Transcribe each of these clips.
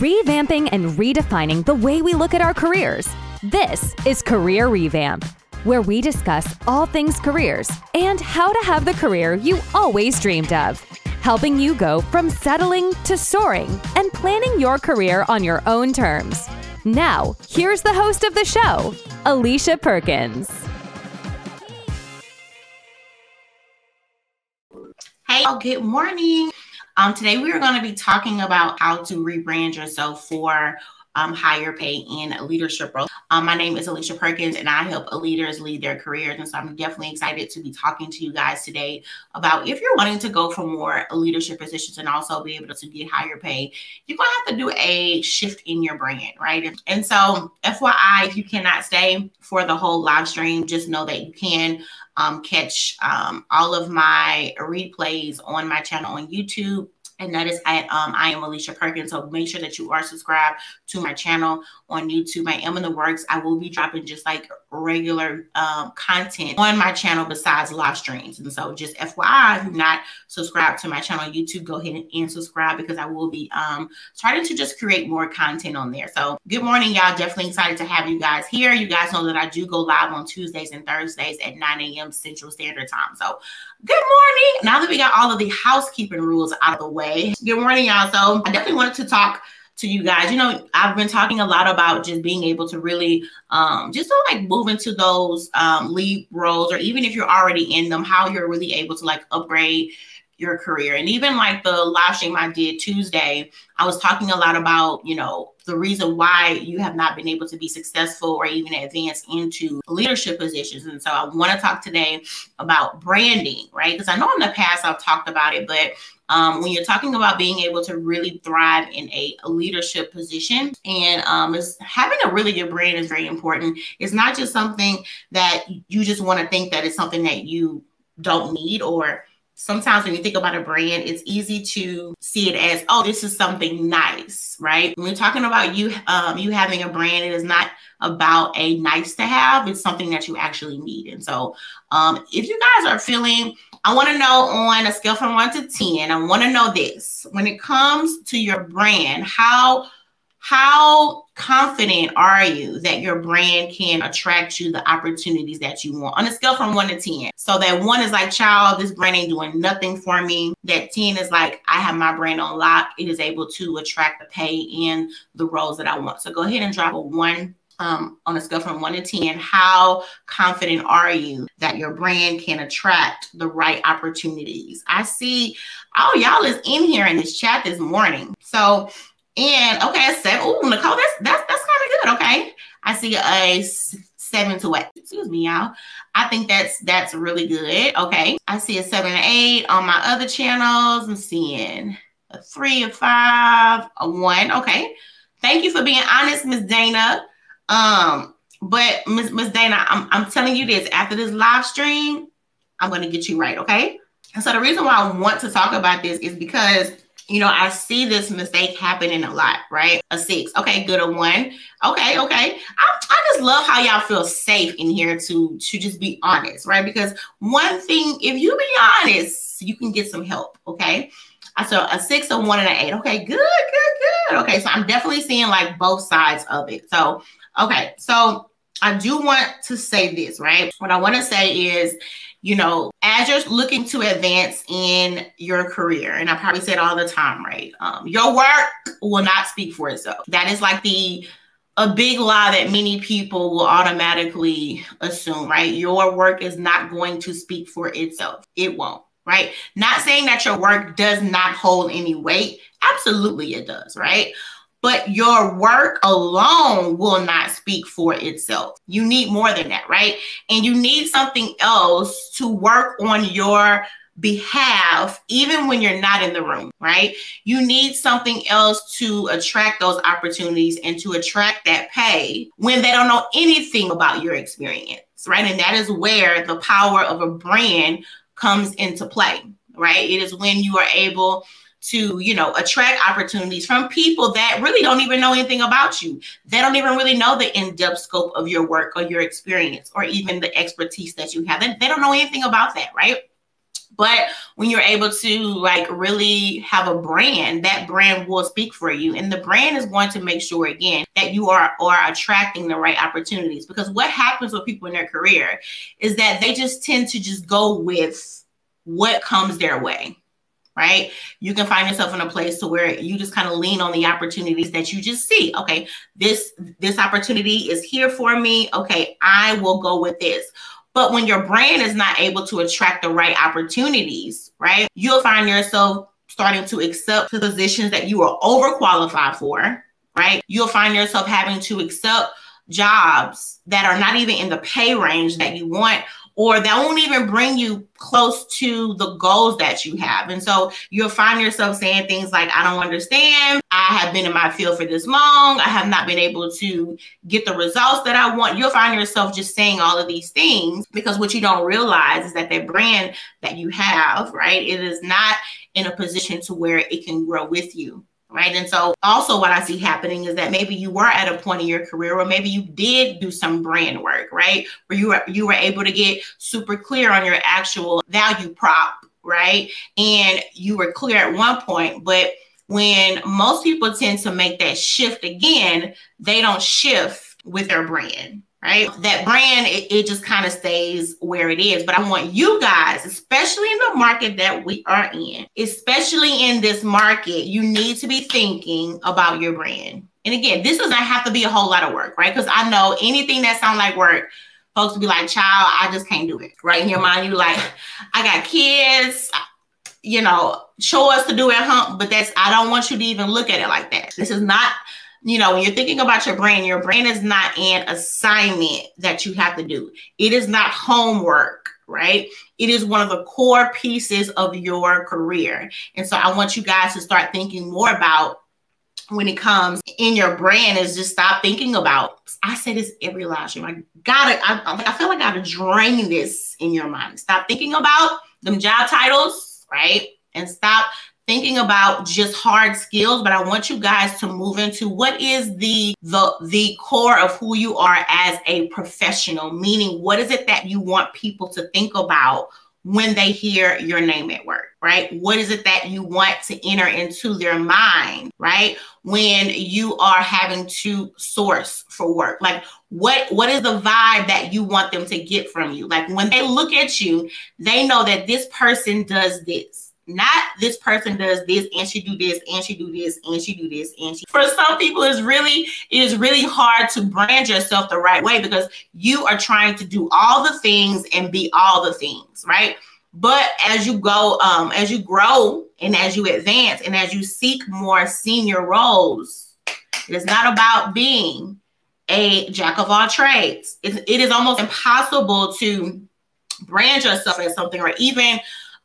revamping and redefining the way we look at our careers. This is Career Revamp, where we discuss all things careers and how to have the career you always dreamed of, helping you go from settling to soaring and planning your career on your own terms. Now, here's the host of the show, Alicia Perkins. Hey, all, good morning. Um, today we are going to be talking about how to rebrand yourself for um, higher pay in leadership roles. Um, my name is Alicia Perkins, and I help leaders lead their careers. And so I'm definitely excited to be talking to you guys today about if you're wanting to go for more leadership positions and also be able to get higher pay, you're going to have to do a shift in your brand, right? And so, FYI, if you cannot stay for the whole live stream, just know that you can um, catch um, all of my replays on my channel on YouTube and that is at um, I am Alicia Perkins. So make sure that you are subscribed to my channel on YouTube. I am in the works. I will be dropping just like regular um, content on my channel besides live streams. And so just FYI, if you're not subscribed to my channel on YouTube, go ahead and subscribe because I will be um, starting to just create more content on there. So good morning, y'all. Definitely excited to have you guys here. You guys know that I do go live on Tuesdays and Thursdays at 9 a.m. Central Standard Time. So good morning. Now that we got all of the housekeeping rules out of the way, good morning, y'all. So I definitely wanted to talk to you guys. You know, I've been talking a lot about just being able to really um, just to like move into those um, lead roles, or even if you're already in them, how you're really able to like upgrade your career. And even like the live stream I did Tuesday, I was talking a lot about, you know, the reason why you have not been able to be successful or even advance into leadership positions. And so I want to talk today about branding, right? Because I know in the past I've talked about it, but um, when you're talking about being able to really thrive in a, leadership position and um, is having a really good brand is very important. It's not just something that you just want to think that it's something that you don't need or sometimes when you think about a brand, it's easy to see it as, oh, this is something nice, right? When we're talking about you, um, you having a brand, it is not about a nice to have. It's something that you actually need. And so, um, if you guys are feeling, I want to know on a scale from one to ten, I want to know this: when it comes to your brand, how how confident are you that your brand can attract you the opportunities that you want on a scale from one to 10? So that one is like, child, this brand ain't doing nothing for me. That 10 is like, I have my brand on lock. It is able to attract the pay and the roles that I want. So go ahead and drop a one um, on a scale from one to 10, how confident are you that your brand can attract the right opportunities? I see, oh, y'all is in here in this chat this morning. So and okay, a seven. Oh, Nicole, that's that's that's kind of good. Okay, I see a seven to eight. Excuse me, y'all. I think that's that's really good. Okay, I see a seven and eight on my other channels. I'm seeing a three, a five, a one. Okay, thank you for being honest, Miss Dana. Um, but Miss Miss Dana, I'm I'm telling you this. After this live stream, I'm gonna get you right. Okay. And so the reason why I want to talk about this is because you know, I see this mistake happening a lot, right? A six. Okay, good. A one. Okay, okay. I, I just love how y'all feel safe in here to to just be honest, right? Because one thing, if you be honest, you can get some help. Okay. Uh, so a six, a one, and an eight. Okay, good, good, good. Okay, so I'm definitely seeing like both sides of it. So, okay, so I do want to say this, right? What I want to say is you know, as you're looking to advance in your career, and I probably say it all the time, right? Um, your work will not speak for itself. That is like the a big lie that many people will automatically assume, right? Your work is not going to speak for itself. It won't, right? Not saying that your work does not hold any weight. Absolutely, it does, right? But your work alone will not speak for itself. You need more than that, right? And you need something else to work on your behalf, even when you're not in the room, right? You need something else to attract those opportunities and to attract that pay when they don't know anything about your experience, right? And that is where the power of a brand comes into play, right? It is when you are able to you know attract opportunities from people that really don't even know anything about you they don't even really know the in-depth scope of your work or your experience or even the expertise that you have they, they don't know anything about that right But when you're able to like really have a brand, that brand will speak for you. And the brand is going to make sure again that you are are attracting the right opportunities. Because what happens with people in their career is that they just tend to just go with what comes their way right? You can find yourself in a place to where you just kind of lean on the opportunities that you just see. Okay, this this opportunity is here for me. Okay, I will go with this. But when your brand is not able to attract the right opportunities, right, you'll find yourself starting to accept the positions that you are overqualified for, right? You'll find yourself having to accept jobs that are not even in the pay range that you want or that won't even bring you close to the goals that you have. And so you'll find yourself saying things like, I don't understand. I have been in my field for this long. I have not been able to get the results that I want. You'll find yourself just saying all of these things because what you don't realize is that that brand that you have, right, it is not in a position to where it can grow with you right? And so also what I see happening is that maybe you were at a point in your career or maybe you did do some brand work, right? Where you were you were able to get super clear on your actual value prop, right? And you were clear at one point, but when most people tend to make that shift again, they don't shift with their brand right? That brand, it, it just kind of stays where it is. But I want you guys, especially in the market that we are in, especially in this market, you need to be thinking about your brand. And again, this does not have to be a whole lot of work, right? Because I know anything that sounds like work, folks will be like, child, I just can't do it. Right in your mind, you like, I got kids, you know, chores to do at home, but that's I don't want you to even look at it like that. This is not you know, when you're thinking about your brain, your brain is not an assignment that you have to do. It is not homework, right? It is one of the core pieces of your career. And so I want you guys to start thinking more about when it comes in your brain is just stop thinking about I say this every last year. I gotta I, I feel like I gotta drain this in your mind. Stop thinking about them job titles, right? And stop thinking about just hard skills, but I want you guys to move into what is the the the core of who you are as a professional, meaning what is it that you want people to think about when they hear your name at work, right? What is it that you want to enter into their mind, right? When you are having to source for work. Like what what is the vibe that you want them to get from you? Like when they look at you, they know that this person does this not this person does this and she do this and she do this and she do this and she for some people it's really it is really hard to brand yourself the right way because you are trying to do all the things and be all the things right? But as you go um as you grow and as you advance and as you seek more senior roles it is not about being a jack of all trades. It, it is almost impossible to brand yourself as something or even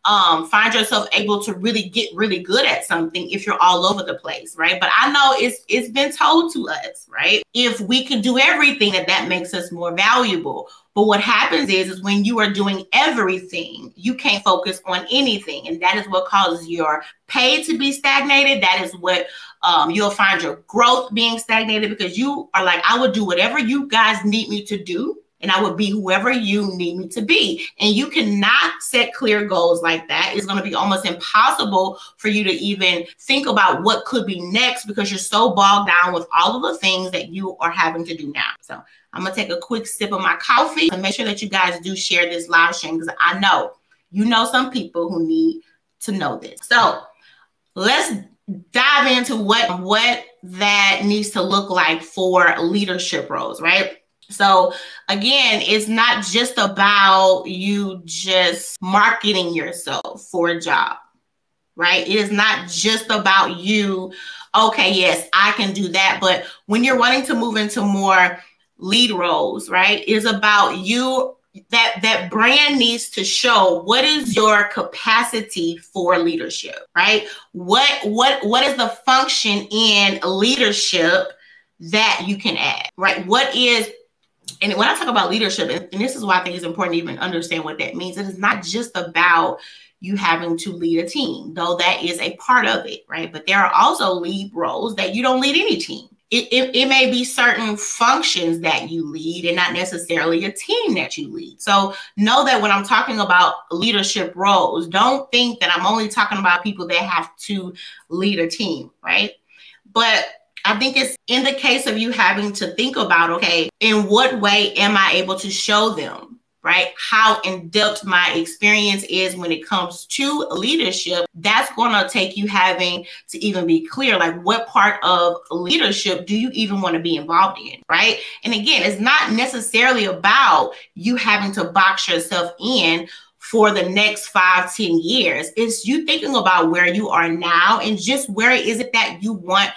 um, find yourself able to really get really good at something if you're all over the place, right? But I know it's it's been told to us, right? If we can do everything, that that makes us more valuable. But what happens is, is when you are doing everything, you can't focus on anything, and that is what causes your pay to be stagnated. That is what um, you'll find your growth being stagnated because you are like, I will do whatever you guys need me to do and I would be whoever you need me to be. And you cannot set clear goals like that. It's going to be almost impossible for you to even think about what could be next because you're so bogged down with all of the things that you are having to do now. So I'm going to take a quick sip of my coffee and make sure that you guys do share this live stream because I know you know some people who need to know this. So let's dive into what what that needs to look like for leadership roles, right? So again, it's not just about you just marketing yourself for a job, right? It is not just about you, okay, yes, I can do that. But when you're wanting to move into more lead roles, right? It's about you that that brand needs to show what is your capacity for leadership, right? What what what is the function in leadership that you can add, right? What is and when I talk about leadership, and this is why I think it's important to even understand what that means, it is not just about you having to lead a team, though that is a part of it, right? But there are also lead roles that you don't lead any team. it, it, it, may be certain functions that you lead and not necessarily a team that you lead. So know that when I'm talking about leadership roles, don't think that I'm only talking about people that have to lead a team, right? But I think it's in the case of you having to think about, okay, in what way am I able to show them right? How in depth my experience is when it comes to leadership, that's going to take you having to even be clear like, what part of leadership do you even want to be involved in, right? And again, it's not necessarily about you having to box yourself in for the next five, ten years. It's you thinking about where you are now and just where is it that you want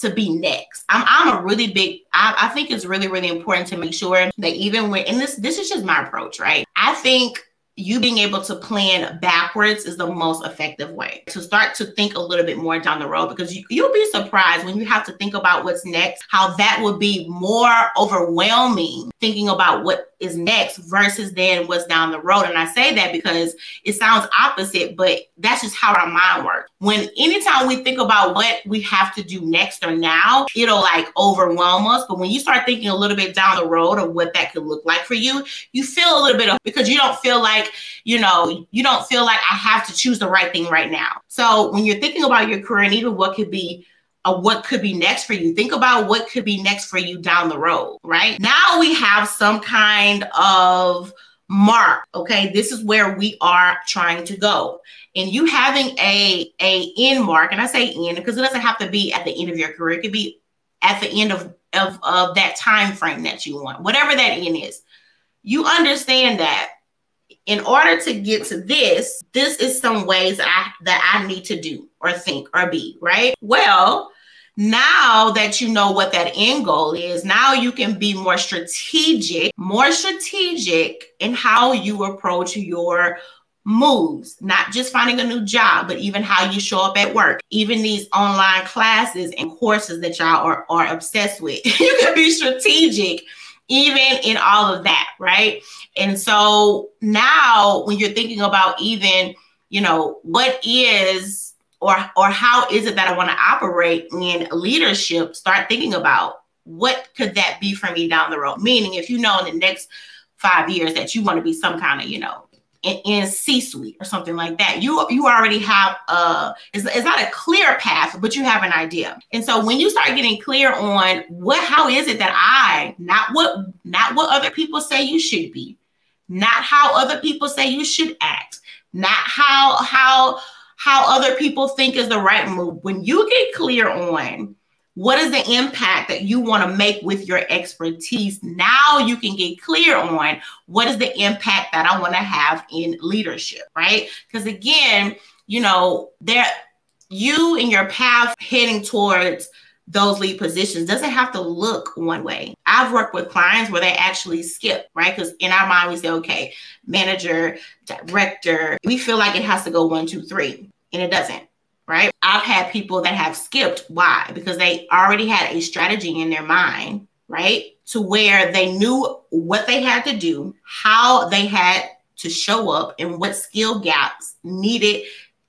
to be next. I'm, I'm a really big, I, I think it's really, really important to make sure that even when, and this, this is just my approach, right? I think you being able to plan backwards is the most effective way to start to think a little bit more down the road because you, you'll be surprised when you have to think about what's next, how that would be more overwhelming thinking about what is next versus then what's down the road. And I say that because it sounds opposite, but that's just how our mind works. When anytime we think about what we have to do next or now, it'll like overwhelm us. But when you start thinking a little bit down the road of what that could look like for you, you feel a little bit of because you don't feel like, you know, you don't feel like I have to choose the right thing right now. So when you're thinking about your career and even what could be of what could be next for you. Think about what could be next for you down the road, right? Now we have some kind of mark, okay? This is where we are trying to go. And you having a a end mark, and I say end because it doesn't have to be at the end of your career. It could be at the end of of, of that time frame that you want, whatever that end is. You understand that in order to get to this, this is some ways that I, that I need to do or think or be, right? Well, now that you know what that end goal is, now you can be more strategic, more strategic in how you approach your moves, not just finding a new job, but even how you show up at work, even these online classes and courses that y'all are, are obsessed with. you can be strategic even in all of that, right? And so now when you're thinking about even, you know, what is or or how is it that I want to operate in leadership, start thinking about what could that be for me down the road? Meaning if you know in the next five years that you want to be some kind of, you know, in, C-suite or something like that. You you already have a it's, it's not a clear path, but you have an idea. And so when you start getting clear on what how is it that I not what not what other people say you should be, not how other people say you should act, not how how how other people think is the right move. When you get clear on what is the impact that you want to make with your expertise? Now you can get clear on what is the impact that I want to have in leadership, right? Because again, you know, there you and your path heading towards those lead positions doesn't have to look one way. I've worked with clients where they actually skip, right? Because in our mind, we say, okay, manager, director, we feel like it has to go one, two, three, and it doesn't right? I've had people that have skipped. Why? Because they already had a strategy in their mind, right? To where they knew what they had to do, how they had to show up, and what skill gaps needed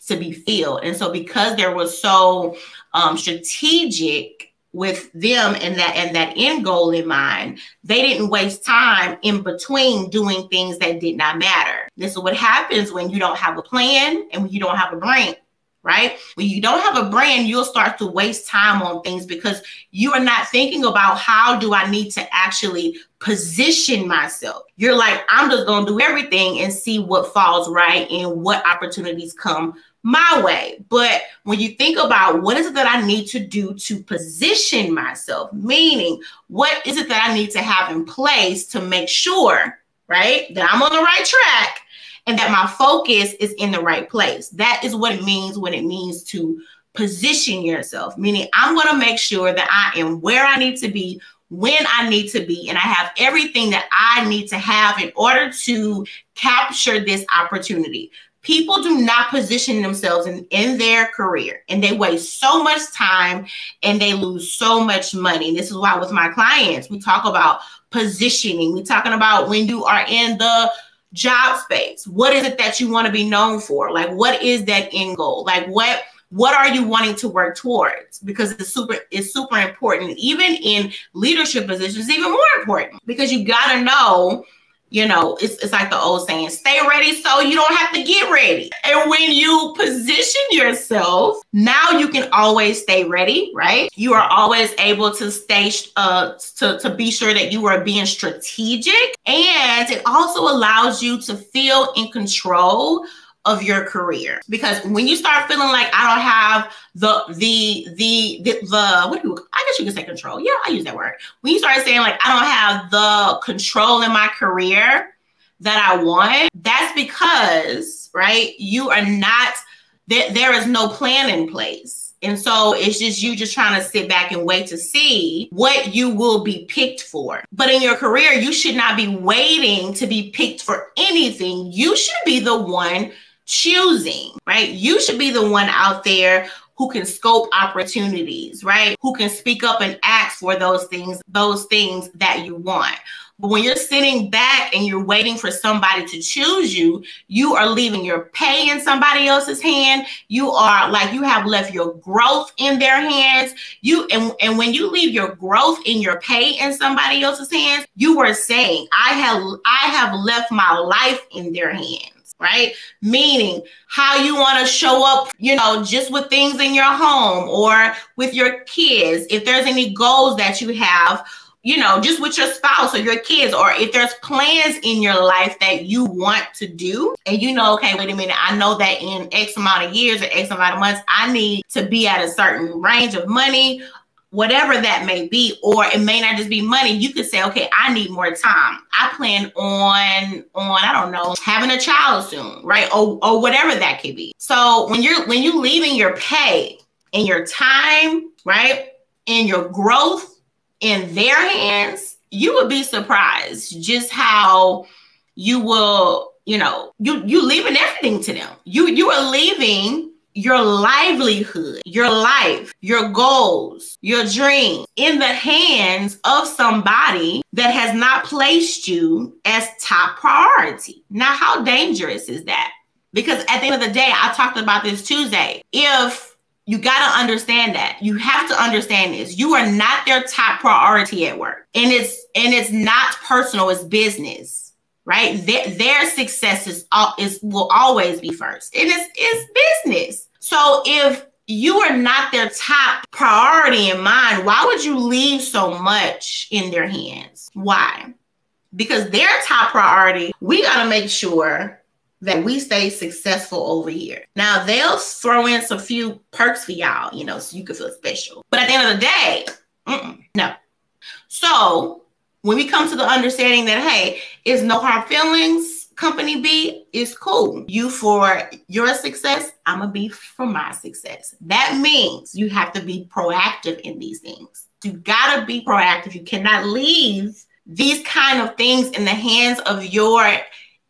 to be filled. And so, because there was so um, strategic with them and that and that end goal in mind, they didn't waste time in between doing things that did not matter. This is what happens when you don't have a plan and when you don't have a brain right? When you don't have a brand, you'll start to waste time on things because you are not thinking about how do I need to actually position myself. You're like, I'm just going to do everything and see what falls right and what opportunities come my way. But when you think about what is it that I need to do to position myself, meaning what is it that I need to have in place to make sure, right, that I'm on the right track and that my focus is in the right place. That is what it means when it means to position yourself, meaning I'm going to make sure that I am where I need to be when I need to be, and I have everything that I need to have in order to capture this opportunity. People do not position themselves in, in their career and they waste so much time and they lose so much money. And this is why, with my clients, we talk about positioning. We're talking about when you are in the job space what is it that you want to be known for like what is that end goal like what what are you wanting to work towards? Because it's super, it's super important. Even in leadership positions, even more important because you got to know you know, it's, it's like the old saying, stay ready so you don't have to get ready. And when you position yourself, now you can always stay ready, right? You are always able to stay, uh, to, to be sure that you are being strategic. And it also allows you to feel in control of your career because when you start feeling like I don't have the the the the, the what do you I guess you can say control. Yeah, I use that word. When you start saying like I don't have the control in my career that I want, that's because right you are not there. There is no plan in place. And so it's just you just trying to sit back and wait to see what you will be picked for. But in your career, you should not be waiting to be picked for anything. You should be the one choosing, right? You should be the one out there who can scope opportunities, right? Who can speak up and ask for those things, those things that you want. But when you're sitting back and you're waiting for somebody to choose you, you are leaving your pay in somebody else's hand. You are like you have left your growth in their hands. You and, and when you leave your growth in your pay in somebody else's hands, you are saying, I have I have left my life in their hands right? Meaning how you want to show up, you know, just with things in your home or with your kids. If there's any goals that you have, you know, just with your spouse or your kids, or if there's plans in your life that you want to do, and you know, okay, wait a minute, I know that in X amount of years or X amount of months, I need to be at a certain range of money whatever that may be or it may not just be money you could say okay i need more time. I plan on on i don't know having a child soon right? Or, or whatever that could be. So when you're when you leaving your pay and your time right and your growth in their hands you would be surprised just how you will you know you you leaving everything to them. You you are leaving your livelihood, your life, your goals, your dreams in the hands of somebody that has not placed you as top priority. Now, how dangerous is that? Because at the end of the day, I talked about this Tuesday. If you got to understand that. You have to understand this. You are not their top priority at work. And it's and it's not personal, it's business right? Their, their success is, is will always be first. It is it's business. So if you are not their top priority in mind, why would you leave so much in their hands? Why? Because their top priority, we got to make sure that we stay successful over here. Now they'll throw in some few perks for y'all, you know, so you can feel special. But at the end of the day, no. So when we come to the understanding that, hey, it's no hard feelings, company B is cool. You for your success, I'm gonna be for my success. That means you have to be proactive in these things. You gotta be proactive. You cannot leave these kind of things in the hands of your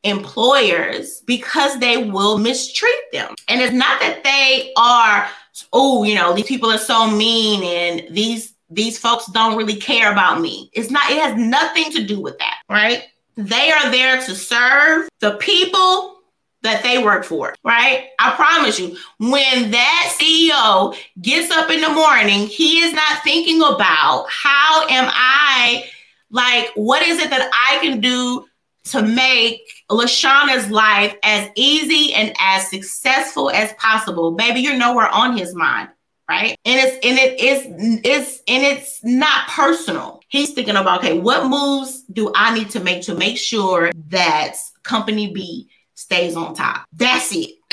employers because they will mistreat them. And it's not that they are, oh, you know, these people are so mean and these these folks don't really care about me. It's not, it has nothing to do with that, right? They are there to serve the people that they work for, right? I promise you, when that CEO gets up in the morning, he is not thinking about how am I, like, what is it that I can do to make Lashana's life as easy and as successful as possible? Baby, you're nowhere on his mind right? And it's and it is it's and it's not personal. He's thinking about okay, what moves do I need to make to make sure that company B stays on top? That's it.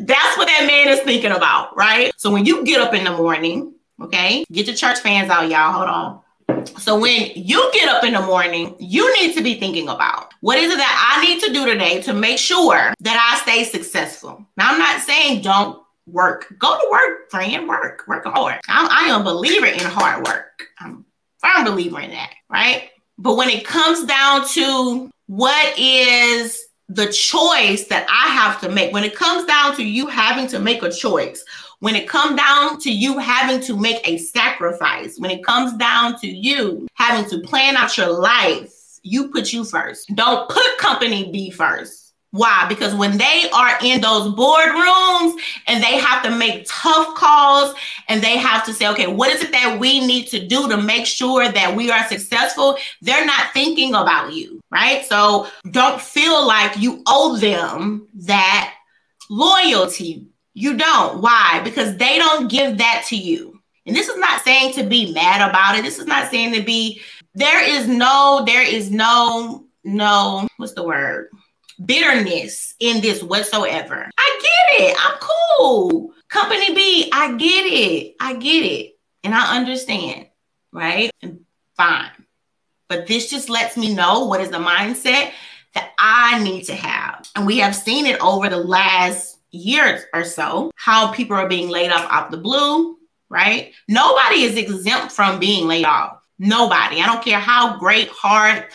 That's what that man is thinking about, right? So when you get up in the morning, okay, get your church fans out, y'all. Hold on. So when you get up in the morning, you need to be thinking about what is it that I need to do today to make sure that I stay successful. Now I'm not saying don't work. Go to work, friend. Work. Work hard. I'm, I am a believer in hard work. I'm a firm believer in that, right? But when it comes down to what is the choice that I have to make, when it comes down to you having to make a choice, when it comes down to you having to make a sacrifice, when it comes down to you having to plan out your life, you put you first. Don't put company B first. Why? Because when they are in those boardrooms and they have to make tough calls and they have to say, okay, what is it that we need to do to make sure that we are successful? They're not thinking about you, right? So don't feel like you owe them that loyalty. You don't. Why? Because they don't give that to you. And this is not saying to be mad about it. This is not saying to be, there is no, there is no, no, what's the word? Bitterness in this whatsoever. I get it. I'm cool. Company B, I get it. I get it. And I understand, right? And fine. But this just lets me know what is the mindset that I need to have. And we have seen it over the last year or so how people are being laid off out the blue, right? Nobody is exempt from being laid off. Nobody. I don't care how great, hard,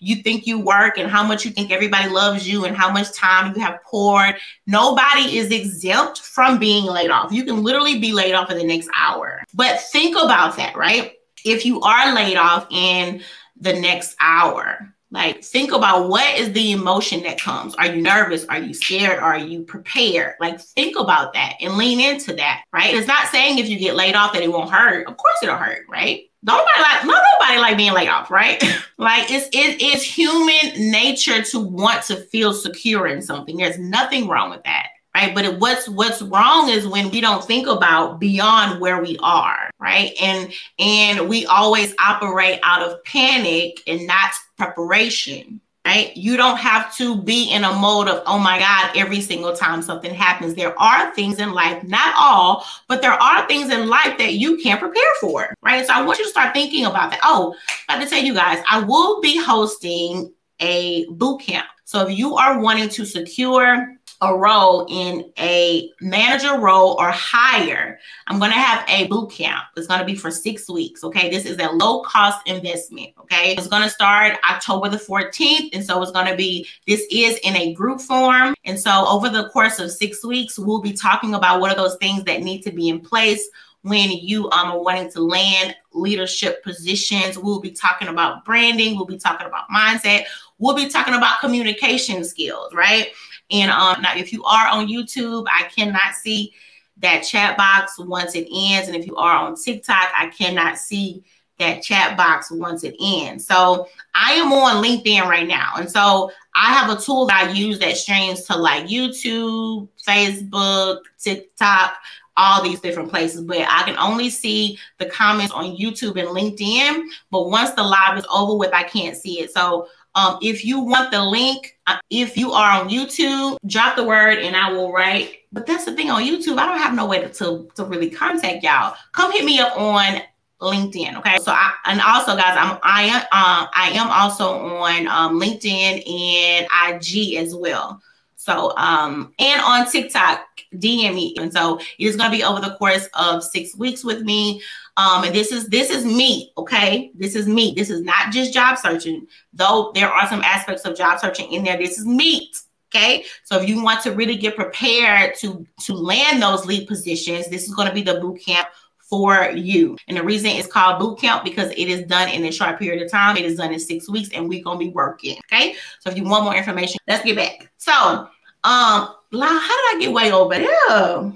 you think you work and how much you think everybody loves you and how much time you have poured. Nobody is exempt from being laid off. You can literally be laid off in the next hour. But think about that, right? If you are laid off in the next hour, like think about what is the emotion that comes. Are you nervous? Are you scared? Are you prepared? Like think about that and lean into that, right? It's not saying if you get laid off that it won't hurt. Of course it'll hurt, right? Nobody like not nobody like being laid off, right? like it's it is human nature to want to feel secure in something. There's nothing wrong with that. Right. But it, what's what's wrong is when we don't think about beyond where we are, right? And and we always operate out of panic and not preparation right? You don't have to be in a mode of, oh my God, every single time something happens. There are things in life, not all, but there are things in life that you can't prepare for, right? So I want you to start thinking about that. Oh, I have to tell you guys, I will be hosting a boot camp. So if you are wanting to secure a role in a manager role or higher, I'm going to have a boot camp. It's going to be for six weeks. Okay. This is a low cost investment. Okay. It's going to start October the 14th. And so it's going to be, this is in a group form. And so over the course of six weeks, we'll be talking about what are those things that need to be in place when you um, are wanting to land leadership positions. We'll be talking about branding. We'll be talking about mindset. We'll be talking about communication skills, right? And um, now, if you are on YouTube, I cannot see that chat box once it ends. And if you are on TikTok, I cannot see that chat box once it ends. So I am on LinkedIn right now. And so I have a tool that I use that streams to like YouTube, Facebook, TikTok, all these different places. But I can only see the comments on YouTube and LinkedIn. But once the live is over with, I can't see it. So um, if you want the link, uh, if you are on YouTube, drop the word and I will write. But that's the thing on YouTube, I don't have no way to, to, to really contact y'all. Come hit me up on LinkedIn. Okay. So I and also guys, I'm I am um I am also on um, LinkedIn and IG as well. So um and on TikTok, DM me. And so it is gonna be over the course of six weeks with me. Um, and this is this is me, okay? This is me. This is not just job searching, though there are some aspects of job searching in there. This is meat. Okay, so if you want to really get prepared to to land those lead positions, this is going to be the boot camp for you. And the reason it's called boot camp because it is done in a short period of time. It is done in six weeks, and we're gonna be working. Okay, so if you want more information, let's get back. So, um, how did I get way over there?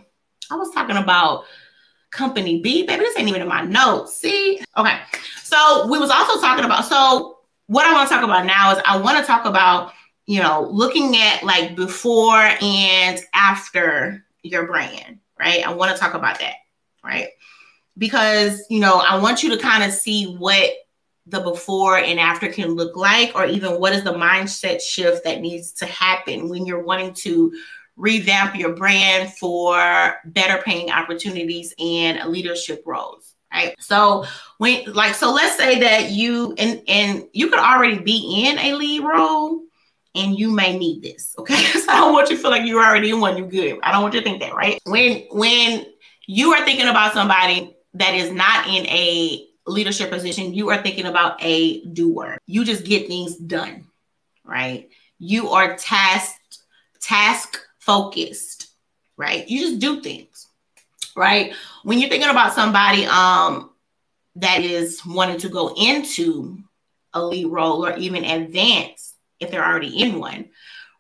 I was talking about company B. Baby, this ain't even in my notes. See? Okay. So we was also talking about, so what I want to talk about now is I want to talk about, you know, looking at like before and after your brand, right? I want to talk about that, right? Because, you know, I want you to kind of see what the before and after can look like, or even what is the mindset shift that needs to happen when you're wanting to revamp your brand for better paying opportunities and leadership roles right? So when like so let's say that you and and you could already be in a lead role and you may need this okay? So i don't want you to feel like you're already in one you're good. I don't want you to think that right? When when you are thinking about somebody that is not in a leadership position you are thinking about a doer. You just get things done right? You are tasked task focused, right? You just do things, right? When you're thinking about somebody um, that is wanting to go into a lead role or even advance if they're already in one,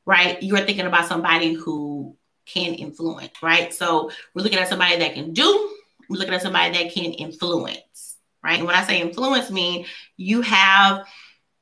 right? You're thinking about somebody who can influence, right? So we're looking at somebody that can do, we're looking at somebody that can influence, right? And when I say influence, mean you have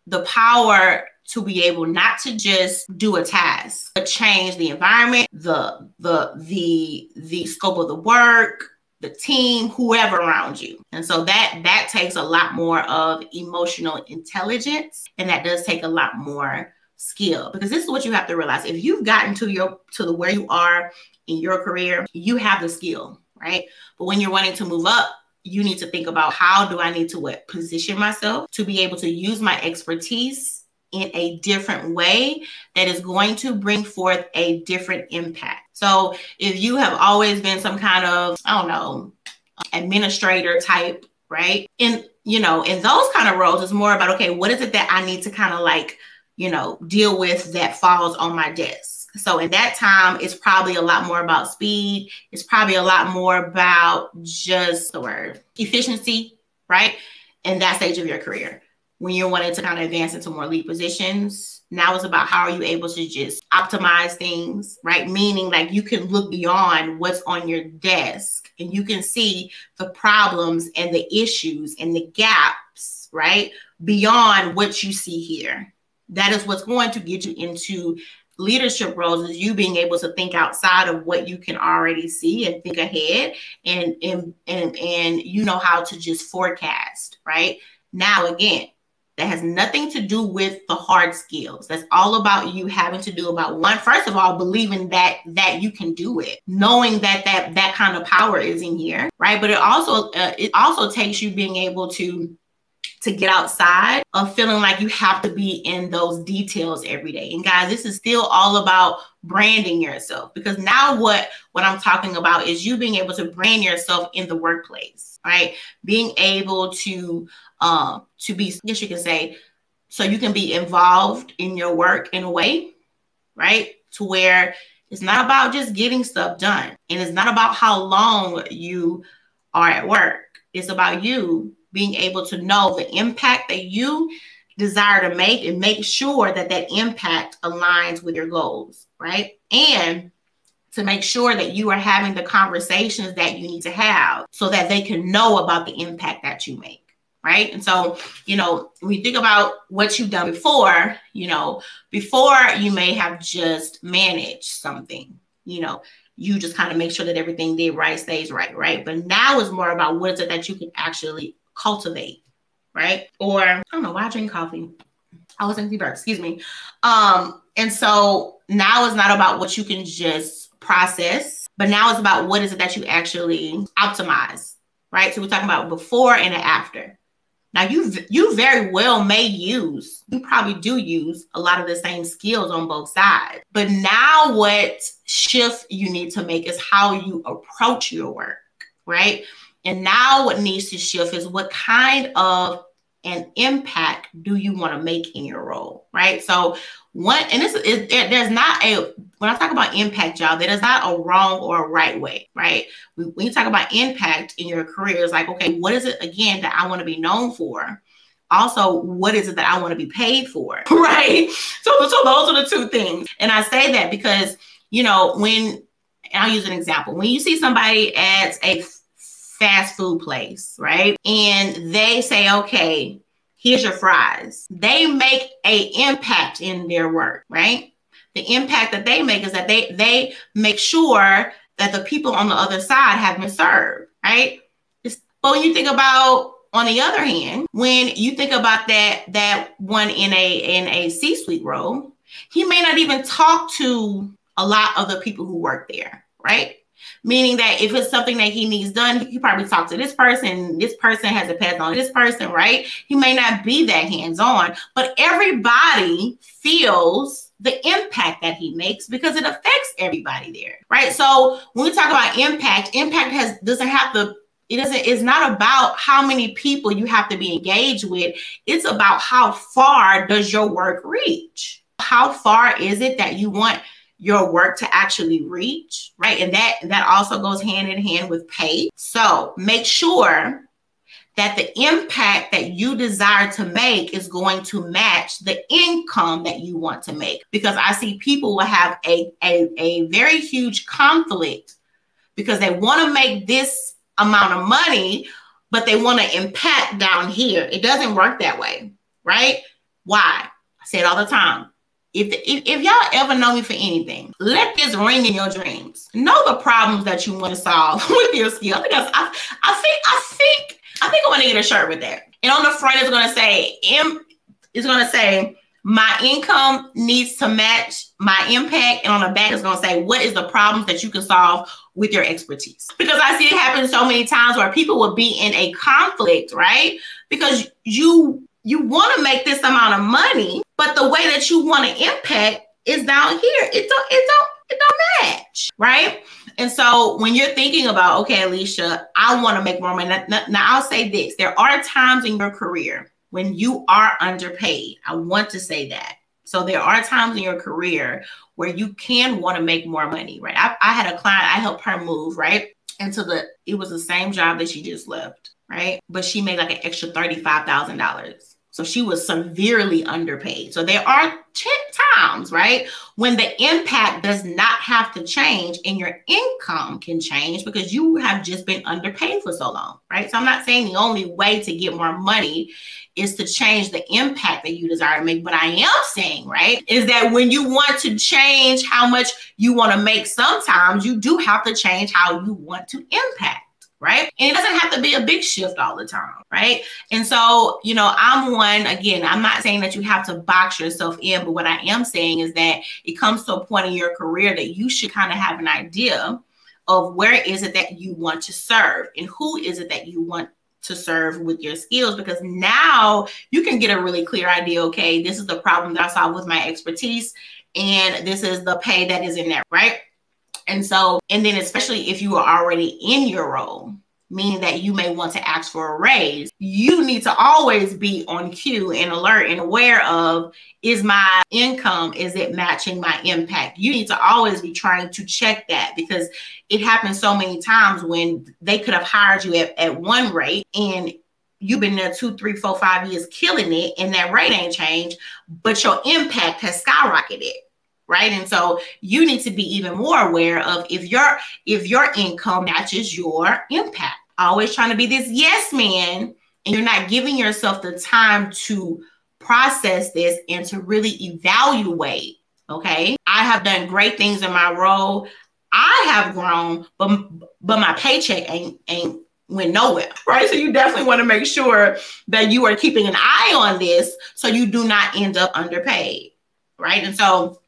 the power to be able not to just do a task, but change the environment, the the the the scope of the work, the team, whoever around you. And so that that takes a lot more of emotional intelligence and that does take a lot more skill because this is what you have to realize. If you've gotten to your to the where you are in your career, you have the skill, right? But when you're wanting to move up, you need to think about how do I need to what position myself to be able to use my expertise in a different way that is going to bring forth a different impact. So if you have always been some kind of, I don't know, administrator type, right? And you know, in those kind of roles, it's more about okay, what is it that I need to kind of like, you know, deal with that falls on my desk. So in that time, it's probably a lot more about speed. It's probably a lot more about just the word efficiency, right? In that stage of your career when you're wanting to kind of advance into more lead positions. Now it's about how are you able to just optimize things, right? Meaning like you can look beyond what's on your desk and you can see the problems and the issues and the gaps, right? Beyond what you see here. That is what's going to get you into leadership roles is you being able to think outside of what you can already see and think ahead and and and, and you know how to just forecast right now again that has nothing to do with the hard skills. That's all about you having to do about one. First of all believing that that you can do it knowing that that that kind of power is in here right? But it also uh, it also takes you being able to to get outside of feeling like you have to be in those details every day. And guys, this is still all about branding yourself because now what what I'm talking about is you being able to brand yourself in the workplace, right? Being able to um, to be, I guess you can say, so you can be involved in your work in a way, right? To where it's not about just getting stuff done and it's not about how long you are at work. It's about you being able to know the impact that you desire to make and make sure that that impact aligns with your goals, right? And to make sure that you are having the conversations that you need to have so that they can know about the impact that you make right? And so, you know, when you think about what you've done before, you know, before you may have just managed something, you know, you just kind of make sure that everything did right stays right, right? But now it's more about what is it that you can actually cultivate, right? Or I don't know why I drink coffee. I was in bird, excuse me. Um, and so now it's not about what you can just process, but now it's about what is it that you actually optimize, right? So we're talking about before and after. Now you you very well may use, you probably do use a lot of the same skills on both sides. But now what shift you need to make is how you approach your work, right? And now what needs to shift is what kind of an impact do you want to make in your role, right? So one, and this is there's not a when I talk about impact, y'all, there is not a wrong or a right way, right? When you talk about impact in your career, it's like, okay, what is it again that I want to be known for? Also, what is it that I want to be paid for, right? So, so those are the two things, and I say that because you know when I'll use an example when you see somebody at a fast food place, right? And they say, okay, here's your fries. They make a impact in their work, right? The impact that they make is that they they make sure that the people on the other side have been served, right? It's, but when you think about on the other hand, when you think about that that one in a in a C-suite role, he may not even talk to a lot of the people who work there, right? Meaning that if it's something that he needs done, he probably talk to this person. This person has a pass on this person, right? He may not be that hands on, but everybody feels the impact that he makes because it affects everybody there, right? So when we talk about impact, impact has doesn't have to it doesn't it's not about how many people you have to be engaged with it's about how far does your work reach how far is it that you want your work to actually reach, right? And that that also goes hand in hand with pay. So make sure that the impact that you desire to make is going to match the income that you want to make. Because I see people will have a, a, a very huge conflict because they want to make this amount of money, but they want to impact down here. It doesn't work that way, right? Why? I say it all the time. If, if, if y'all ever know me for anything, let this ring in your dreams. Know the problems that you want to solve with your skill. I I, I think I think I think I want to get a shirt with that. And on the front it's going to say M. It's going to say my income needs to match my impact, and on the back it's going to say what is the problems that you can solve with your expertise. Because I see it happen so many times where people will be in a conflict, right? Because you you want to make this amount of money, but the way that you want to impact is down here. It don't, it don't, it don't match, right? And so when you're thinking about, okay, Alicia, I want to make more money. Now, now I'll say this: there are times in your career when you are underpaid. I want to say that. So there are times in your career where you can want to make more money, right? I, I had a client, I helped her move, right? Into the, it was the same job that she just left, right? But she made like an extra $35,000 so she was severely underpaid. So there are 10 times, right, when the impact does not have to change and your income can change because you have just been underpaid for so long, right? So I'm not saying the only way to get more money is to change the impact that you desire to make. But I am saying, right, is that when you want to change how much you want to make, sometimes you do have to change how you want to impact right? And it doesn't have to be a big shift all the time, right? And so, you know, I'm one, again, I'm not saying that you have to box yourself in, but what I am saying is that it comes to a point in your career that you should kind of have an idea of where is it that you want to serve and who is it that you want to serve with your skills because now you can get a really clear idea okay this is the problem that i solve with my expertise and this is the pay that is in there right and so, and then especially if you are already in your role, meaning that you may want to ask for a raise, you need to always be on cue and alert and aware of is my income, is it matching my impact? You need to always be trying to check that because it happens so many times when they could have hired you at, at one rate and you've been there two, three, four, five years killing it, and that rate ain't changed, but your impact has skyrocketed right? And so you need to be even more aware of if your if your income matches your impact. Always trying to be this yes man and you're not giving yourself the time to process this and to really evaluate okay? I have done great things in my role. I have grown but but my paycheck ain't ain't went nowhere right? So you definitely want to make sure that you are keeping an eye on this so you do not end up underpaid right? And so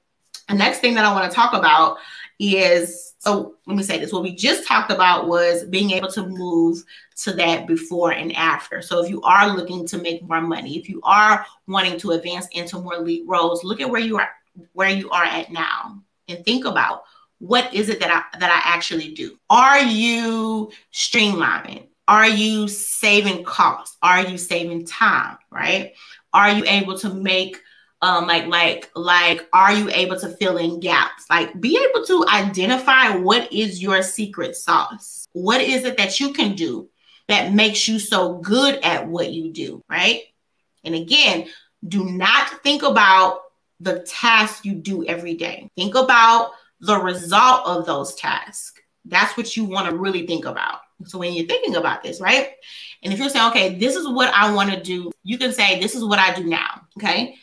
the next thing that I want to talk about is so let me say this. What we just talked about was being able to move to that before and after. So if you are looking to make more money, if you are wanting to advance into more lead roles, look at where you are where you are at now and think about what is it that I that I actually do? Are you streamlining? Are you saving costs? Are you saving time, right? Are you able to make um like like like are you able to fill in gaps? Like be able to identify what is your secret sauce. What is it that you can do that makes you so good at what you do right? And again do not think about the tasks you do every day. Think about the result of those tasks. That's what you want to really think about. So when you're thinking about this right? And if you're saying okay this is what i want to do you can say this is what i do now okay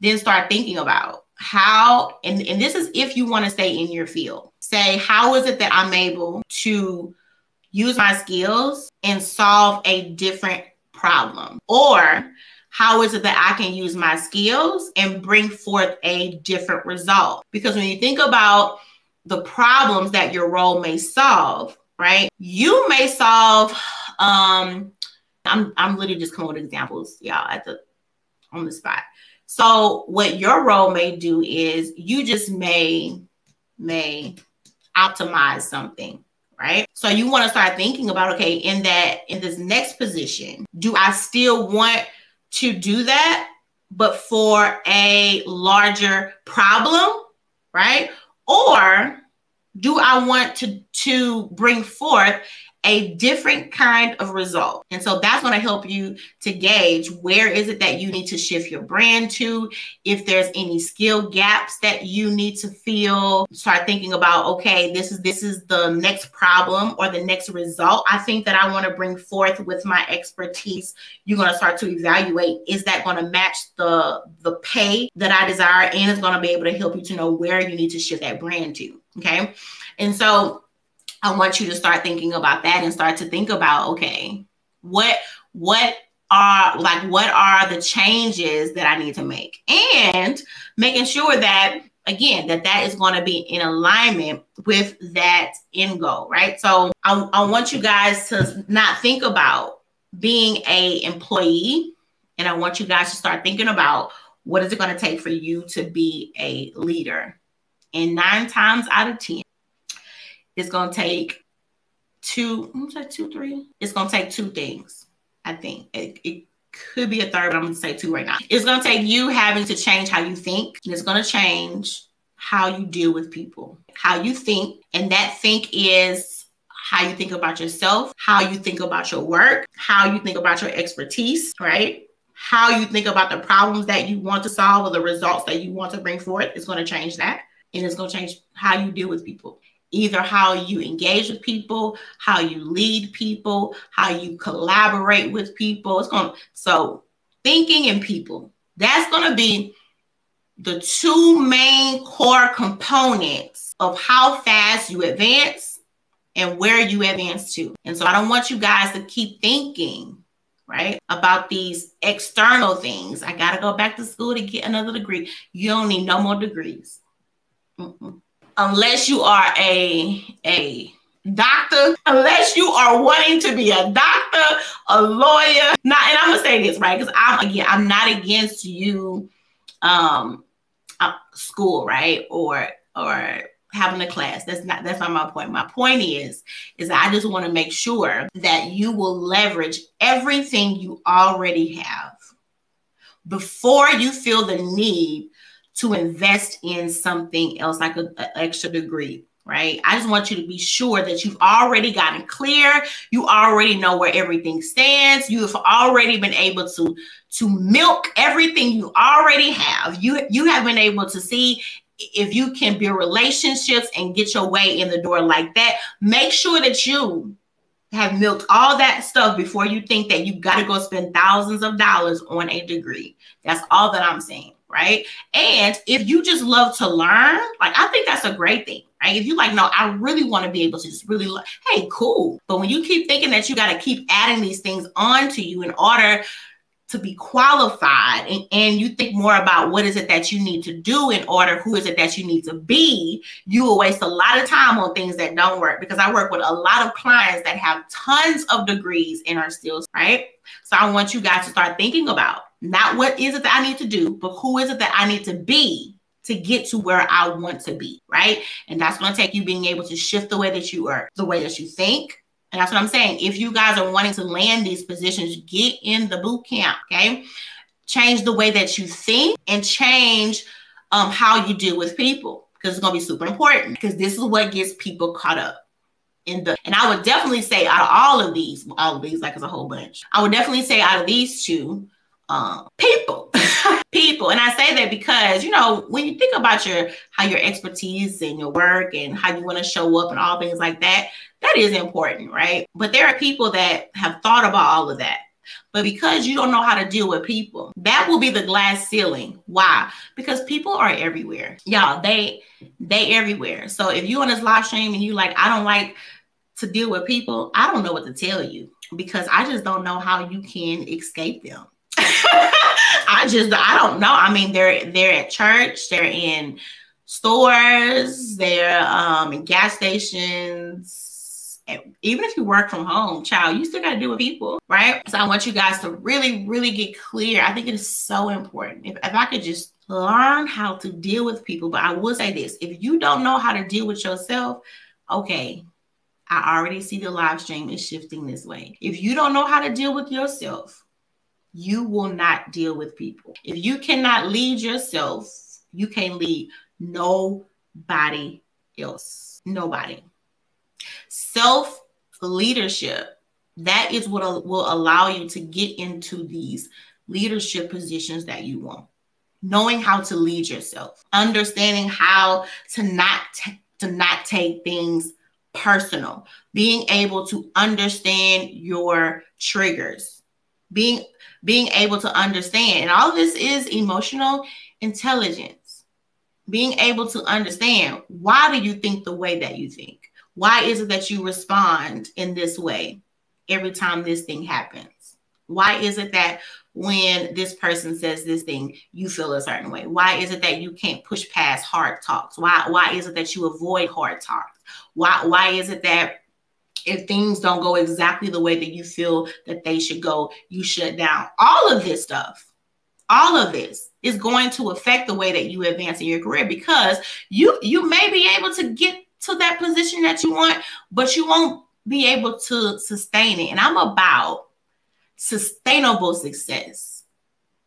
then start thinking about how, and, and this is if you want to stay in your field. Say, how is it that I'm able to use my skills and solve a different problem? Or how is it that I can use my skills and bring forth a different result? Because when you think about the problems that your role may solve, right? You may solve um I'm I'm literally just coming with examples, y'all, at the on the spot. So what your role may do is you just may may optimize something, right? So you want to start thinking about okay, in that in this next position, do I still want to do that but for a larger problem, right? Or do I want to to bring forth a different kind of result. And so that's going to help you to gauge where is it that you need to shift your brand to, if there's any skill gaps that you need to fill. Start thinking about, okay, this is this is the next problem or the next result I think that I want to bring forth with my expertise. You're going to start to evaluate is that going to match the the pay that I desire and it's going to be able to help you to know where you need to shift that brand to, okay? And so I want you to start thinking about that and start to think about okay, what what are like what are the changes that I need to make and making sure that again that that is going to be in alignment with that end goal, right? So I, I want you guys to not think about being a employee and I want you guys to start thinking about what is it going to take for you to be a leader. And nine times out of 10, it's going to take two, I'm say two, three. It's going to take two things, I think. It, it could be a third, but I'm going to say two right now. It's going to take you having to change how you think. And it's going to change how you deal with people, how you think. And that think is how you think about yourself, how you think about your work, how you think about your expertise, right? How you think about the problems that you want to solve or the results that you want to bring forth is going to change that. And it's going to change how you deal with people either how you engage with people, how you lead people, how you collaborate with people. It's going so thinking and people, that's going to be the two main core components of how fast you advance and where you advance to. And so I don't want you guys to keep thinking, right, about these external things. I got to go back to school to get another degree. You don't need no more degrees. Mm-mm unless you are a a doctor, unless you are wanting to be a doctor, a lawyer. Not, and I'm gonna say this right because I'm again, I'm not against you, um, uh, school, right, or or having a class. That's not that's not my point. My point is is I just want to make sure that you will leverage everything you already have before you feel the need to invest in something else, like an extra degree right? I just want you to be sure that you've already gotten clear. You already know where everything stands. You have already been able to to milk everything you already have. You you have been able to see if you can build relationships and get your way in the door like that. Make sure that you have milked all that stuff before you think that you got to go spend thousands of dollars on a degree. That's all that I'm saying right? And if you just love to learn, like I think that's a great thing, right? If you like, no, I really want to be able to just really, learn, hey, cool. But when you keep thinking that you got to keep adding these things onto you in order to be qualified and, and you think more about what is it that you need to do in order who is it that you need to be you will waste a lot of time on things that don't work because i work with a lot of clients that have tons of degrees and are still right so i want you guys to start thinking about not what is it that I need to do, but who is it that I need to be to get to where I want to be, right? And that's going to take you being able to shift the way that you are, the way that you think. And that's what I'm saying. If you guys are wanting to land these positions, get in the boot camp, okay? Change the way that you think and change um, how you deal with people because it's going to be super important because this is what gets people caught up in the and I would definitely say out of all of these, all of these, like it's a whole bunch. I would definitely say out of these two, um, people people. And i say that because you know when you think about your how your expertise and your work and how you want to show up and all things like that that is important right? But there are people that have thought about all of that. But because you don't know how to deal with people that will be the glass ceiling. Why? Because people are everywhere. Y'all they they everywhere. So if you on this live stream and you like i don't like to deal with people i don't know what to tell you because i just don't know how you can escape them I just I don't know. I mean, they're they're at church, they're in stores, they're um in gas stations. Even if you work from home, child, you still got to deal with people, right? So I want you guys to really, really get clear. I think it is so important. If, if I could just learn how to deal with people, but I will say this if you don't know how to deal with yourself, okay, I already see the live stream is shifting this way. If you don't know how to deal with yourself, you will not deal with people. If you cannot lead yourself, you can't lead nobody else. Nobody. Self leadership, that is what will allow you to get into these leadership positions that you want. Knowing how to lead yourself, understanding how to not t- to not take things personal, being able to understand your triggers, being being able to understand. And all this is emotional intelligence. Being able to understand why do you think the way that you think? Why is it that you respond in this way every time this thing happens? Why is it that when this person says this thing, you feel a certain way? Why is it that you can't push past hard talks? Why why is it that you avoid hard talks? Why why is it that if things don't go exactly the way that you feel that they should go, you shut down. All of this stuff, all of this is going to affect the way that you advance in your career because you you may be able to get to that position that you want, but you won't be able to sustain it. And I'm about sustainable success.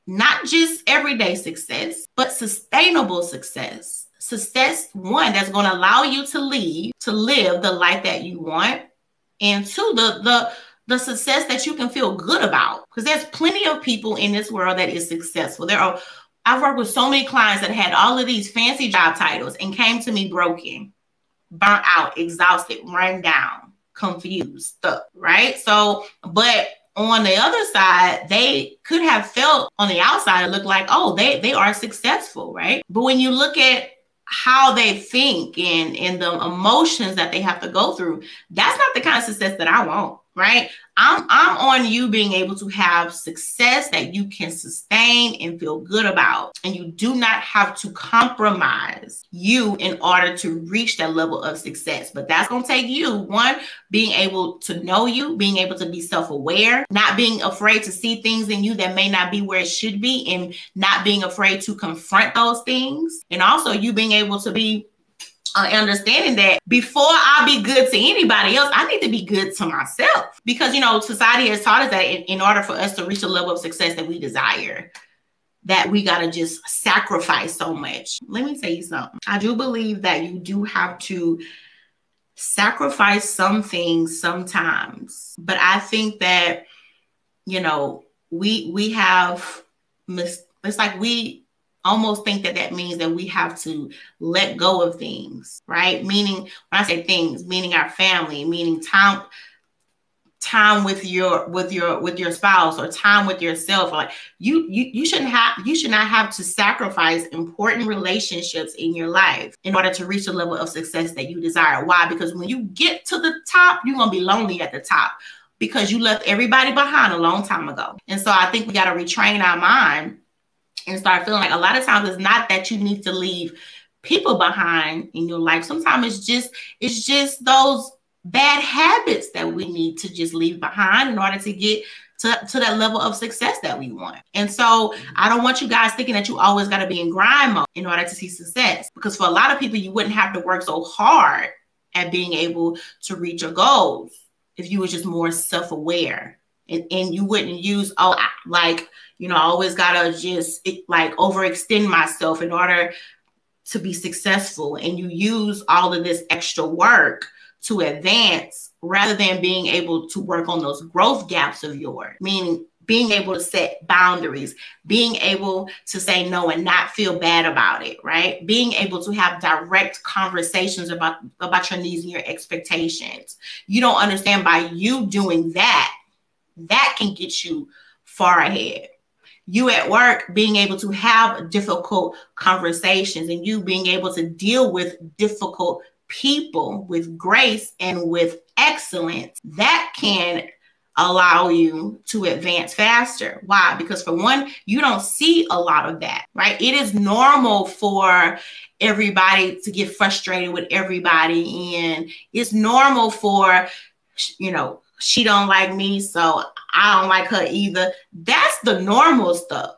Not just everyday success, but sustainable success. Success, one, that's going to allow you to lead, to live the life that you want, and two, the the the success that you can feel good about. Because there's plenty of people in this world that is successful. There are I've worked with so many clients that had all of these fancy job titles and came to me broken, burnt out, exhausted, run down, confused, stuck, right? So, but on the other side, they could have felt on the outside, it looked like, oh, they they are successful, right? But when you look at how they think and and the emotions that they have to go through that's not the kind of success that i want right? I'm i'm on you being able to have success that you can sustain and feel good about. And you do not have to compromise you in order to reach that level of success. But that's going to take you one being able to know you being able to be self-aware not being afraid to see things in you that may not be where it should be and not being afraid to confront those things. And also you being able to be uh, understanding that before I be good to anybody else, I need to be good to myself. Because, you know, society has taught us that in, in order for us to reach a level of success that we desire, that we got to just sacrifice so much. Let me tell you something. I do believe that you do have to sacrifice some things sometimes. But I think that, you know, we we have mis- it's like we almost think that that means that we have to let go of things, right? Meaning, when I say things, meaning our family, meaning time time with your with your with your spouse or time with yourself. Like you you you shouldn't have you should not have to sacrifice important relationships in your life in order to reach the level of success that you desire. Why? Because when you get to the top you're going to be lonely at the top because you left everybody behind a long time ago. And so i think we got to retrain our mind and start feeling like a lot of times it's not that you need to leave people behind in your life. Sometimes it's just it's just those bad habits that we need to just leave behind in order to get to, to that level of success that we want. And so I don't want you guys thinking that you always got to be in grind mode in order to see success. Because for a lot of people, you wouldn't have to work so hard at being able to reach your goals if you were just more self-aware and, and you wouldn't use oh like you know, I always gotta just like overextend myself in order to be successful. And you use all of this extra work to advance rather than being able to work on those growth gaps of yours, meaning being able to set boundaries, being able to say no and not feel bad about it, right? Being able to have direct conversations about, about your needs and your expectations. You don't understand by you doing that, that can get you far ahead you at work being able to have difficult conversations and you being able to deal with difficult people with grace and with excellence that can allow you to advance faster. Why? Because for one, you don't see a lot of that, right? It is normal for everybody to get frustrated with everybody and it's normal for you know she don't like me, so I don't like her either. That's the normal stuff,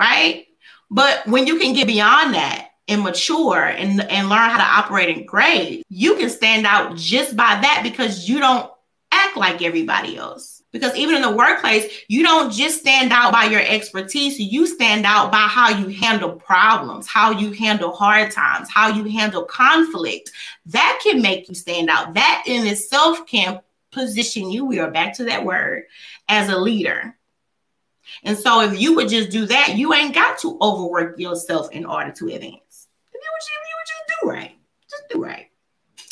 right? But when you can get beyond that and mature and, and learn how to operate in grade, you can stand out just by that because you don't act like everybody else. Because even in the workplace, you don't just stand out by your expertise, you stand out by how you handle problems, how you handle hard times, how you handle conflict. That can make you stand out. That in itself can position you, we are back to that word, as a leader. And so if you would just do that, you ain't got to overwork yourself in order to advance. If you would, you would just do right, just do right.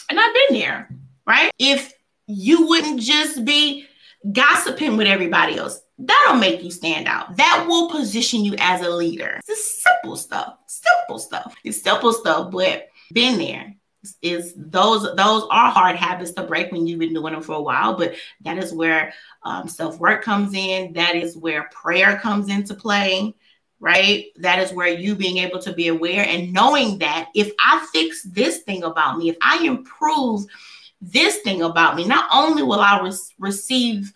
And I've been there, right? If you wouldn't just be gossiping with everybody else, that'll make you stand out. That will position you as a leader. It's simple stuff, simple stuff. It's simple stuff, but been there is those those are hard habits to break when you've been doing them for a while but that is where um, self-work comes in. That is where prayer comes into play right? That is where you being able to be aware and knowing that if i fix this thing about me if i improve this thing about me not only will i re- receive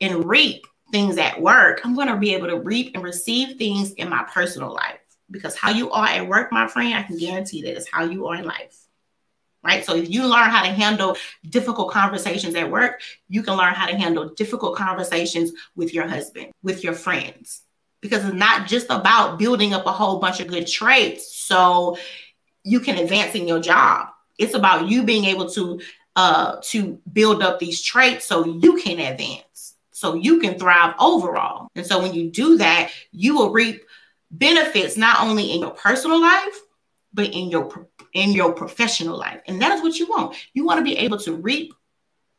and reap things at work i'm going to be able to reap and receive things in my personal life. Because how you are at work my friend i can guarantee that is how you are in life right? So if you learn how to handle difficult conversations at work, you can learn how to handle difficult conversations with your husband, with your friends, because it's not just about building up a whole bunch of good traits so you can advance in your job. It's about you being able to uh to build up these traits so you can advance, so you can thrive overall. And so when you do that, you will reap benefits not only in your personal life, but in your in your professional life. And that is what you want. You want to be able to reap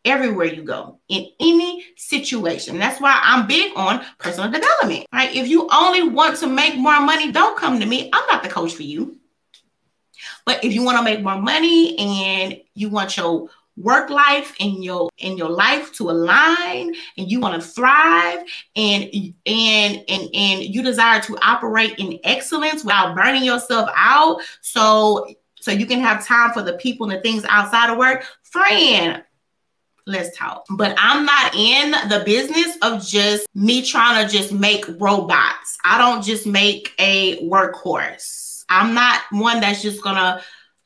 everywhere you go in any situation. That's why I'm big on personal development. Right? If you only want to make more money, don't come to me. I'm not the coach for you. But if you want to make more money and you want your work life and your in your life to align and you want to thrive and and and and you desire to operate in excellence without burning yourself out. So so you can have time for the people and the things outside of work. Friend let's talk. But i'm not in the business of just me trying to just make robots. I don't just make a workhorse. I'm not one that's just gonna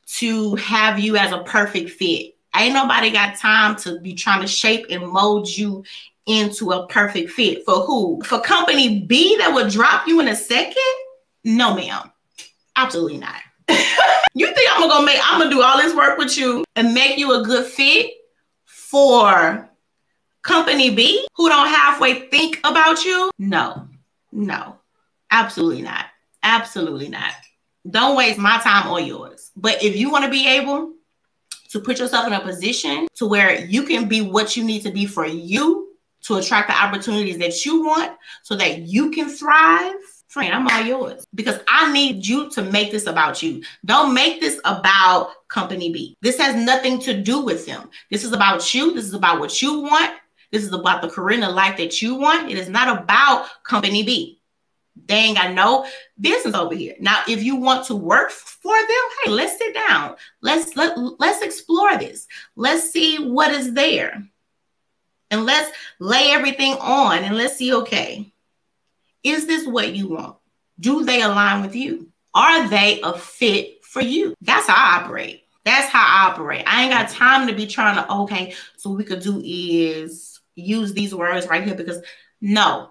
to have you as a perfect fit Ain't nobody got time to be trying to shape and mold you into a perfect fit. For who? For company B that would drop you in a second? No, ma'am. Absolutely not. you think I'm gonna make I'm gonna do all this work with you and make you a good fit for company B who don't halfway think about you? No, no, absolutely not. Absolutely not. Don't waste my time or yours. But if you want to be able to put yourself in a position to where you can be what you need to be for you to attract the opportunities that you want so that you can thrive. Friend, I'm all yours because I need you to make this about you. Don't make this about company B. This has nothing to do with them. This is about you. This is about what you want. This is about the career and life that you want. It is not about company B. They ain't got no business over here. Now, if you want to work for them, hey, let's sit down. Let's let let's explore this. Let's see what is there. And let's lay everything on and let's see, okay, is this what you want? Do they align with you? Are they a fit for you? That's how I operate. That's how I operate. I ain't got time to be trying to, okay, so we could do is use these words right here because no,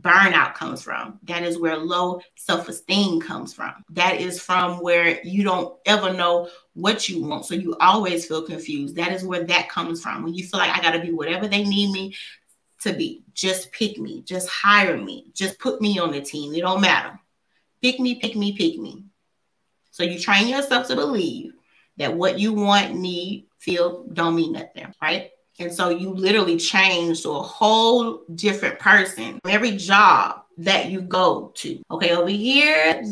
burnout comes from. That is where low self esteem comes from. That is from where you don't ever know what you want. So you always feel confused. That is where that comes from. When you feel like I got to be whatever they need me to be, just pick me, just hire me, just put me on the team. It don't matter. Pick me, pick me, pick me. So you train yourself to believe that what you want, need, feel don't mean nothing, right? And so you literally change to a whole different person. Every job that you go to. Okay, over here,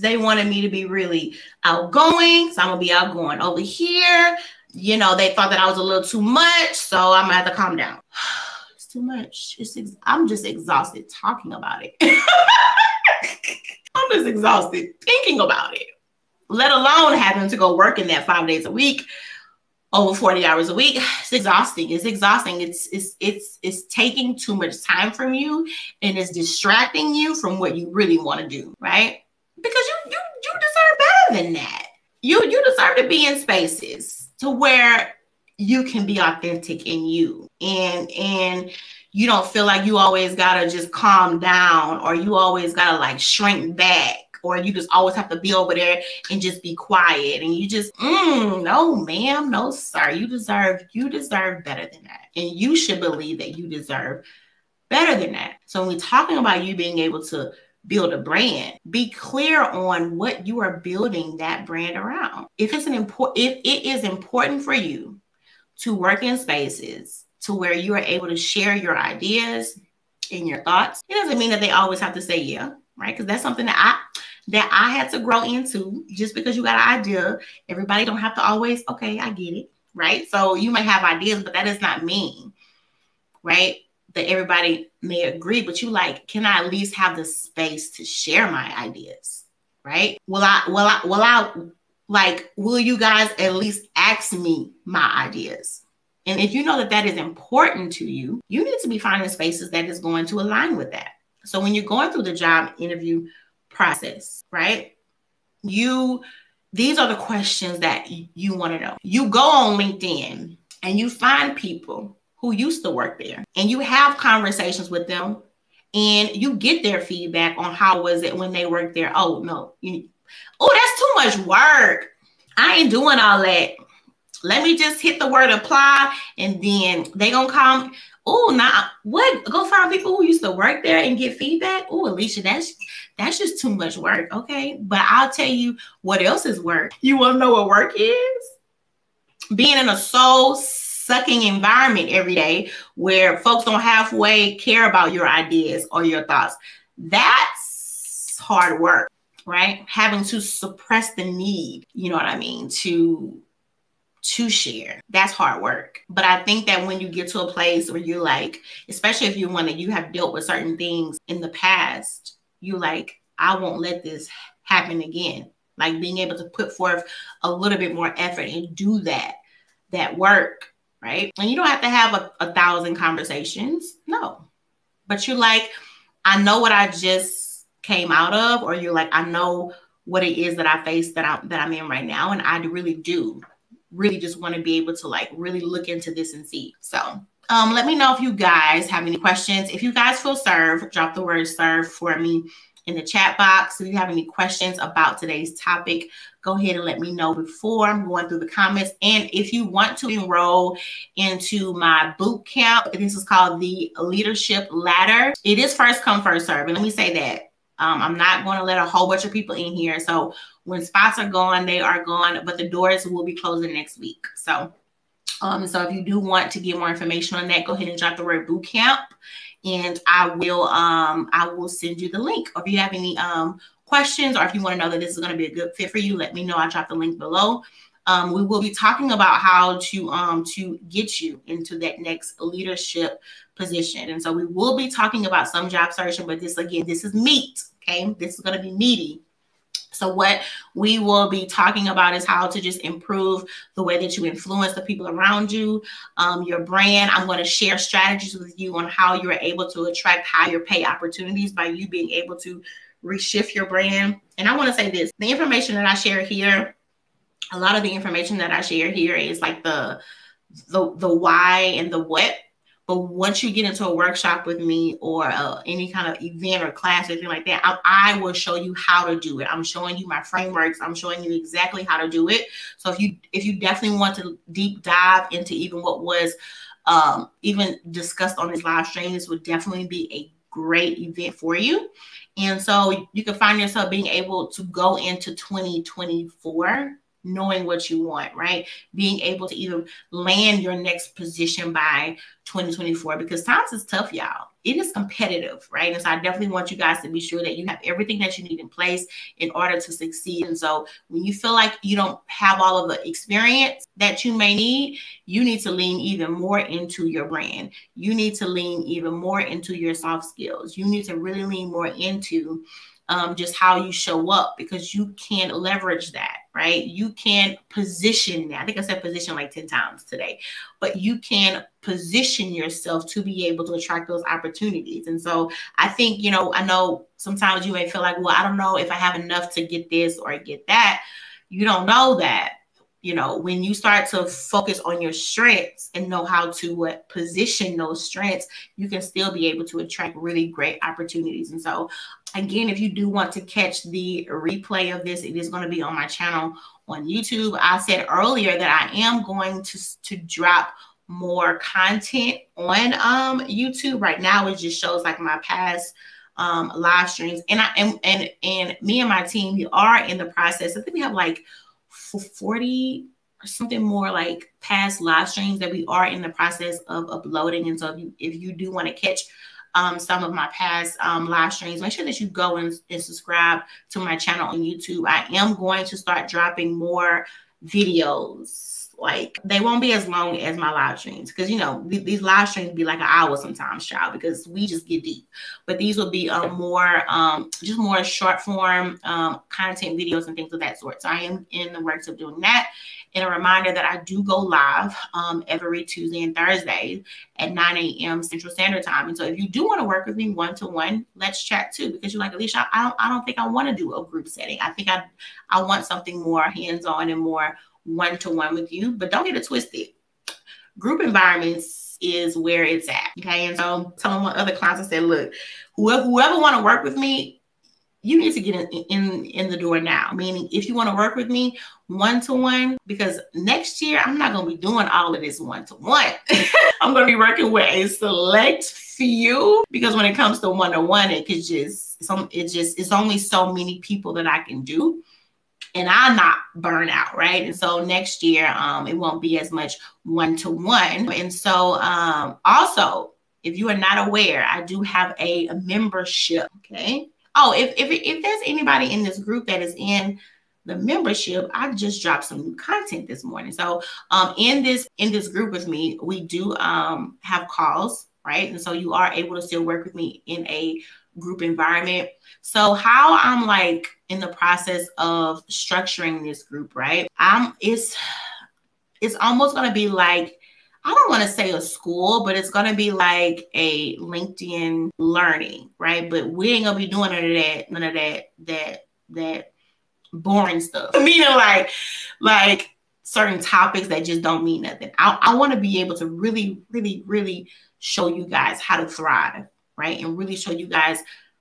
they wanted me to be really outgoing. So I'm gonna be outgoing. Over here, you know, they thought that I was a little too much. So I'm gonna have to calm down. it's too much. It's ex- I'm just exhausted talking about it. I'm just exhausted thinking about it, let alone having to go work in that five days a week over 40 hours a week. It's exhausting. It's exhausting. It's it's it's it's taking too much time from you and it's distracting you from what you really want to do right? Because you you you deserve better than that. You you deserve to be in spaces to where you can be authentic in you and and you don't feel like you always gotta just calm down or you always gotta like shrink back or you just always have to be over there and just be quiet. And you just mm, no ma'am no sir. You deserve you deserve better than that. And you should believe that you deserve better than that. So when we're talking about you being able to build a brand be clear on what you are building that brand around. If it's an important if it is important for you to work in spaces to where you are able to share your ideas and your thoughts it doesn't mean that they always have to say yeah right? Because that's something that i that i had to grow into just because you got an idea everybody don't have to always okay i get it right so you may have ideas but that does not mean right that everybody may agree, but you like, can I at least have the space to share my ideas? Right? Will I, will I, will I, like, will you guys at least ask me my ideas? And if you know that that is important to you, you need to be finding spaces that is going to align with that. So when you're going through the job interview process, right? You, these are the questions that you, want to know. You go on LinkedIn and you find people who used to work there and you have conversations with them and you get their feedback on how was it when they worked there. Oh no, oh that's too much work. I ain't doing all that. Let me just hit the word apply and then they gonna come. Oh, now what? Go find people who used to work there and get feedback. Oh, Alicia, that's that's just too much work. Okay, but I'll tell you what else is work. You want to know what work is? Being in a soul sucking environment every day where folks don't halfway care about your ideas or your thoughts. That's hard work, right? Having to suppress the need, you know what I mean, to to share. That's hard work. But I think that when you get to a place where you're like, especially if you're one that you have dealt with certain things in the past, you like, I won't let this happen again. Like being able to put forth a little bit more effort and do that, that work right? And you don't have to have a, a thousand conversations. No. But you're like, I know what I just came out of, or you're like, I know what it is that I face that I'm that I'm in right now. And I really do really just want to be able to like really look into this and see. So um, let me know if you guys have any questions. If you guys feel served, drop the word serve for me in the chat box. If you have any questions about today's topic, go ahead and let me know before I'm going through the comments. And if you want to enroll into my boot camp, this is called the Leadership Ladder. It is first come, first serve. And let me say that. Um, I'm not going to let a whole bunch of people in here. So when spots are gone, they are gone, but the doors will be closing next week. So um, so if you do want to get more information on that, go ahead and drop the word boot camp and I will um I will send you the link. Or if you have any um questions or if you want to know that this is going to be a good fit for you, let me know. I'll drop the link below. Um, we will be talking about how to um, to get you into that next leadership position. And so we will be talking about some job searching, but this again, this is meat. Okay, this is going to be meaty. So, what we will be talking about is how to just improve the way that you influence the people around you, um, your brand. I'm going to share strategies with you on how you're able to attract higher pay opportunities by you being able to reshift your brand. And I want to say this the information that I share here, a lot of the information that I share here is like the the the why and the what. But once you get into a workshop with me or uh, any kind of event or class or anything like that, I, I will show you how to do it. I'm showing you my frameworks. I'm showing you exactly how to do it. So if you if you definitely want to deep dive into even what was um, even discussed on this live stream, this would definitely be a great event for you. And so you can find yourself being able to go into 2024 knowing what you want, right? Being able to even land your next position by 2024 because times is tough, y'all. It is competitive, right? And so I definitely want you guys to be sure that you have everything that you need in place in order to succeed. And so when you feel like you don't have all of the experience that you may need, you need to lean even more into your brand. You need to lean even more into your soft skills. You need to really lean more into um, just how you show up because you can leverage that, right? You can position that. I think I said position like 10 times today, but you can position yourself to be able to attract those opportunities. And so I think, you know, I know sometimes you may feel like, well, I don't know if I have enough to get this or get that. You don't know that you know, when you start to focus on your strengths and know how to position those strengths, you can still be able to attract really great opportunities. And so, again, if you do want to catch the replay of this, it is going to be on my channel on YouTube. I said earlier that I am going to to drop more content on um YouTube. Right now, it just shows like my past um live streams, and I and and and me and my team we are in the process. I think we have like 40 or something more like past live streams that we are in the process of uploading. And so if you, if you do want to catch um, some of my past um, live streams, make sure that you go and, and subscribe to my channel on YouTube. I am going to start dropping more videos like they won't be as long as my live streams because you know th- these live streams be like an hour sometimes, child, because we just get deep. But these will be a more um, just more short form um, content videos and things of that sort. So I am in the works of doing that. And a reminder that I do go live um, every Tuesday and Thursday at 9 a.m. Central Standard Time. And so if you do want to work with me one to one, let's chat too. Because you're like, Alicia, I don't, I don't think I want to do a group setting. I think I, I want something more hands on and more one to one with you, but don't get it twisted. Group environments is where it's at. Okay. And so telling my other clients, I said, look, whoever whoever want to work with me, you need to get in, in in the door now. Meaning, if you want to work with me one to one, because next year I'm not going to be doing all of this one to one. I'm going to be working with a select few because when it comes to one to one, it could just some it just it's only so many people that I can do and I'm not burn out, right? And so next year, um, it won't be as much one to one. And so, um, also, if you are not aware, I do have a, a membership. Okay. Oh, if, if if there's anybody in this group that is in the membership, I just dropped some new content this morning. So, um, in this in this group with me, we do um have calls, right? And so you are able to still work with me in a group environment. So how I'm like in the process of structuring this group, right? I'm it's it's almost going to be like I don't want to say a school, but it's going to be like a LinkedIn learning, right? But we ain't going to be doing none of that, none of that, that, that boring stuff. Meaning like, like certain topics that just don't mean nothing. I, I want to be able to really, really, really show you guys how to thrive, right? And really show you guys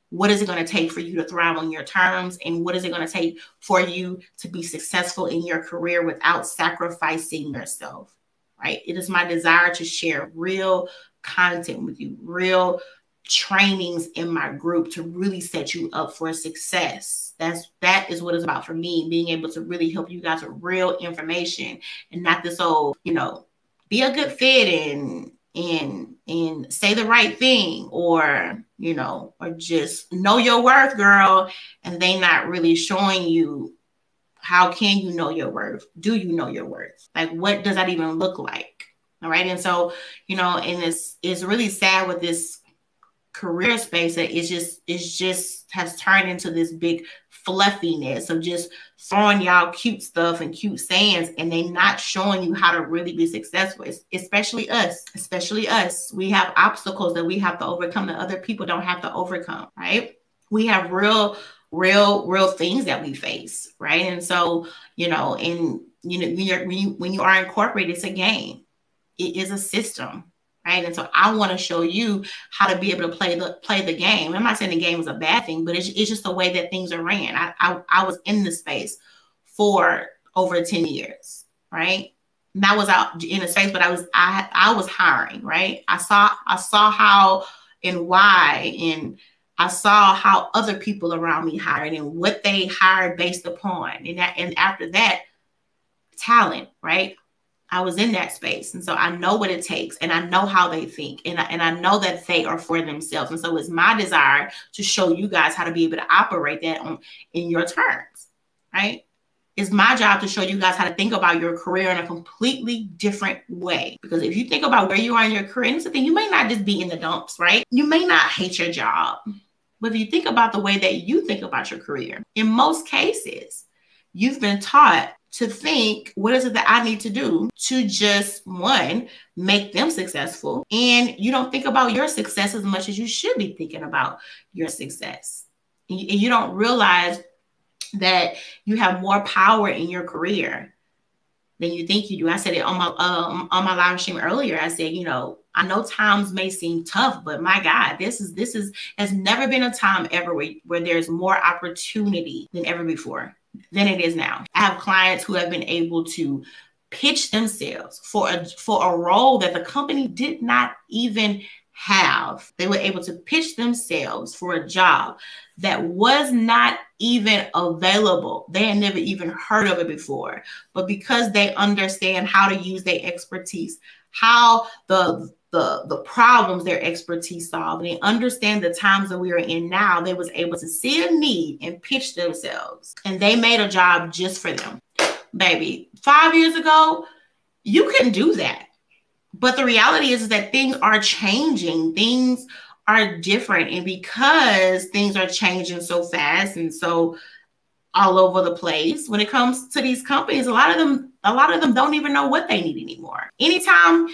what is it going to take for you to thrive on your terms and what is it going to take for you to be successful in your career without sacrificing yourself right it is my desire to share real content with you real trainings in my group to really set you up for success that's that is what it's about for me being able to really help you guys with real information and not this old you know be a good fit and and and say the right thing or you know or just know your worth girl and they not really showing you how can you know your worth? Do you know your worth? Like what does that even look like? All right and so you know and it's it's really sad with this career space that it's just it's just has turned into this big fluffiness of just throwing y'all cute stuff and cute sayings and they not showing you how to really be successful especially us. Especially us. We have obstacles that we have to overcome that other people don't have to overcome right? We have real real real things that we face right? And so you know and you know when you when you are incorporated it's a game. It is a system right? And so I want to show you how to be able to play the play the game. I'm not saying the game is a bad thing, but it's, it's just the way that things are ran. I, I, I was in the space for over 10 years, right? And I was out in the space, but I was I I was hiring, right? I saw I saw how and why and I saw how other people around me hired and what they hired based upon. And that, and after that, talent, right? I was in that space. And so I know what it takes and I know how they think and I, and I know that they are for themselves. And so it's my desire to show you guys how to be able to operate that on in your terms, right? It's my job to show you guys how to think about your career in a completely different way. Because if you think about where you are in your career, and it's the thing, you may not just be in the dumps, right? You may not hate your job. But if you think about the way that you think about your career, in most cases, you've been taught to think what is it that I need to do to just one make them successful and you don't think about your success as much as you should be thinking about your success and you, don't realize that you have more power in your career than you think you do. I said it on my um, on my live stream earlier. I said, you know, I know times may seem tough, but my God, this is this is has never been a time ever where, where there's more opportunity than ever before than it is now. I have clients who have been able to pitch themselves for a for a role that the company did not even have. They were able to pitch themselves for a job that was not even available. They had never even heard of it before. But because they understand how to use their expertise, how the the the problems their expertise solve, and understand the times that we are in now, they was able to see a need and pitch themselves. And they made a job just for them. Baby, five years ago, you couldn't do that but the reality is, is that things are changing. Things are different. And because things are changing so fast and so all over the place, when it comes to these companies, a lot of them, a lot of them don't even know what they need anymore. Anytime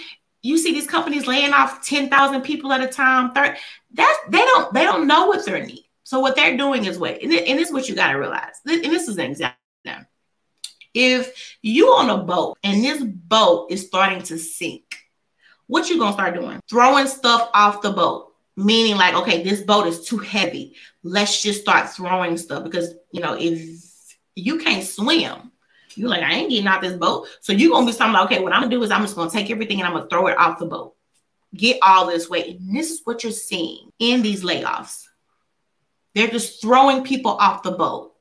you see these companies laying off 10,000 people at a time, 30, that they don't they don't know what their need. So what they're doing is what, and this is what you got to realize. And this is an example. If you on a boat and this boat is starting to sink, what you gonna start doing? Throwing stuff off the boat. Meaning like, okay, this boat is too heavy. Let's just start throwing stuff because you know, if you can't swim, you're like, I ain't getting out this boat. So you're gonna be something like, okay, what I'm gonna do is I'm just gonna take everything and I'm gonna throw it off the boat. Get all this weight. And this is what you're seeing in these layoffs. They're just throwing people off the boat,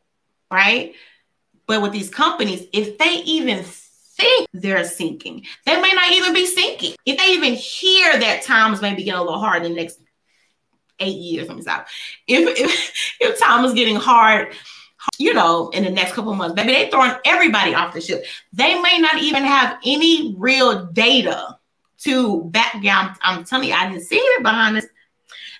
right? But with these companies, if they even think they're sinking. They may not even be sinking. If they even hear that times may be getting a little hard in the next eight years, let me stop. If, if, if time is getting hard, you know, in the next couple months, maybe they throwing everybody off the ship. They may not even have any real data to back down. I'm, I'm telling you, I didn't see it behind this.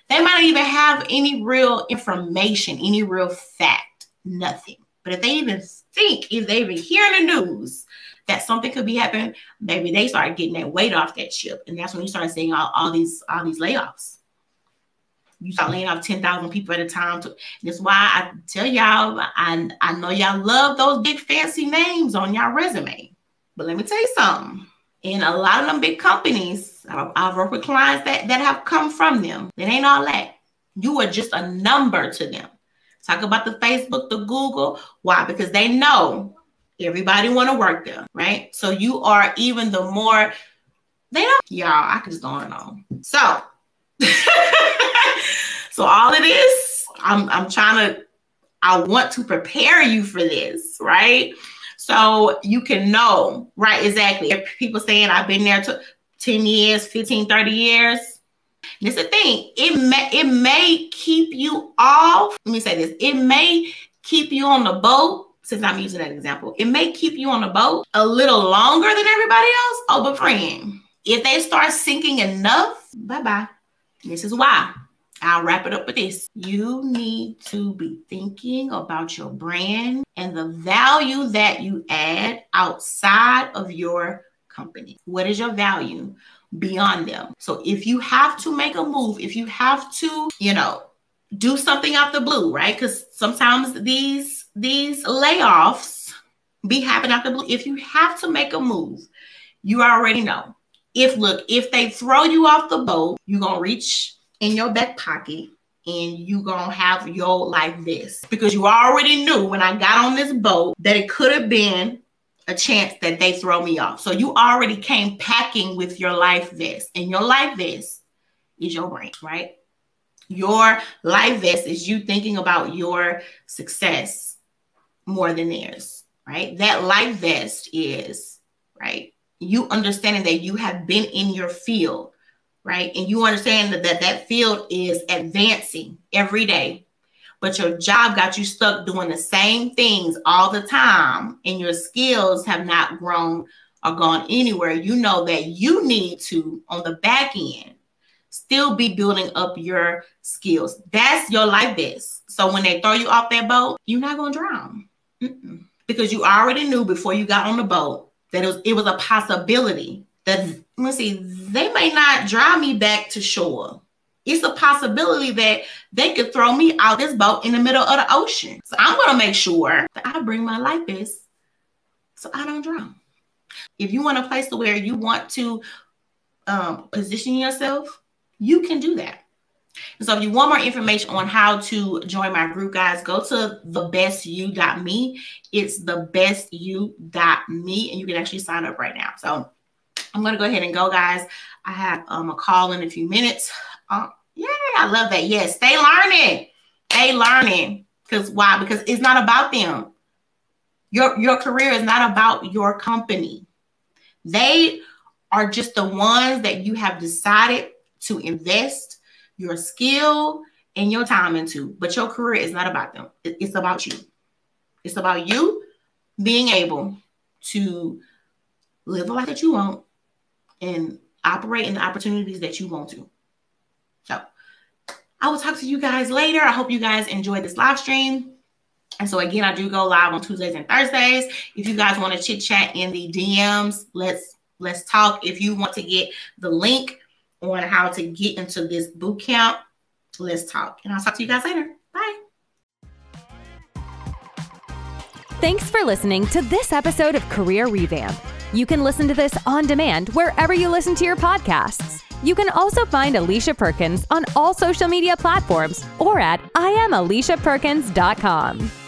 They might not even have any real information, any real fact, nothing. But if they even think, if they even hear the news that something could be happening, maybe they start getting that weight off that ship. And that's when you start seeing all, all these all these layoffs. You start laying off 10,000 people at a time. To, that's why I tell y'all, I, I know y'all love those big fancy names on y'all resume. But let me tell you something. In a lot of them big companies, I've, I've worked with clients that, that have come from them. It ain't all that. You are just a number to them. Talk about the Facebook, the Google. Why? Because they know Everybody want to work there, right? So you are even the more they don't. Y'all, I could just go on and on. So, so all of this, I'm I'm trying to. I want to prepare you for this, right? So you can know, right? Exactly. If people saying I've been there to 10 years, 15, 30 years. This is the thing. It may it may keep you off. Let me say this. It may keep you on the boat since I'm using that example, it may keep you on the boat a little longer than everybody else. Oh, but friend, if they start sinking enough, bye bye. This is why. I'll wrap it up with this. You need to be thinking about your brand and the value that you add outside of your company. What is your value beyond them? So if you have to make a move, if you have to, you know, do something out the blue, right? Because sometimes these these layoffs be happening out the blue. If you have to make a move, you already know. If look, if they throw you off the boat, you're gonna reach in your back pocket and you gonna have your life this because you already knew when I got on this boat that it could have been a chance that they throw me off. So you already came packing with your life vest, and your life vest is your brain, right? Your life vest is you thinking about your success more than theirs, right? That life vest is, right? You understanding that you have been in your field, right? And you understand that that, that field is advancing every day, but your job got you stuck doing the same things all the time, and your skills have not grown or gone anywhere. You know that you need to, on the back end, still be building up your skills. That's your life vest. So when they throw you off that boat, you're not going to drown. Mm-mm. Because you already knew before you got on the boat that it was, it was a possibility that, let's see, they may not drive me back to shore. It's a possibility that they could throw me out this boat in the middle of the ocean. So I'm to make sure that I bring my life vest so I don't drown. If you want a place to where you want to um, position yourself, you can do that. So if you want more information on how to join my group, guys, go to thebestyou.me. It's thebestyou.me, and you can actually sign up right now. So I'm going to go ahead and go, guys. I have um, a call in a few minutes. Um, yeah, I love that. Yes, stay learning. Stay learning. Because why? Because it's not about them. Your, your career is not about your company. They are just the ones that you have decided to invest your skill and your time into. But your career is not about them, it's about you. It's about you being able to live a life that you want and operate in the opportunities that you want to. So I will talk to you guys later. I hope you guys enjoyed this live stream. And so again, I do go live on Tuesdays and Thursdays. If you guys want to chit chat in the DMs, let's let's talk. If you want to get the link on how to get into this boot camp, let's talk. And I'll talk to you guys later. Bye. Thanks for listening to this episode of Career Revamp. You can listen to this on demand wherever you listen to your podcasts. You can also find Alicia Perkins on all social media platforms or at IamAliciaPerkins.com.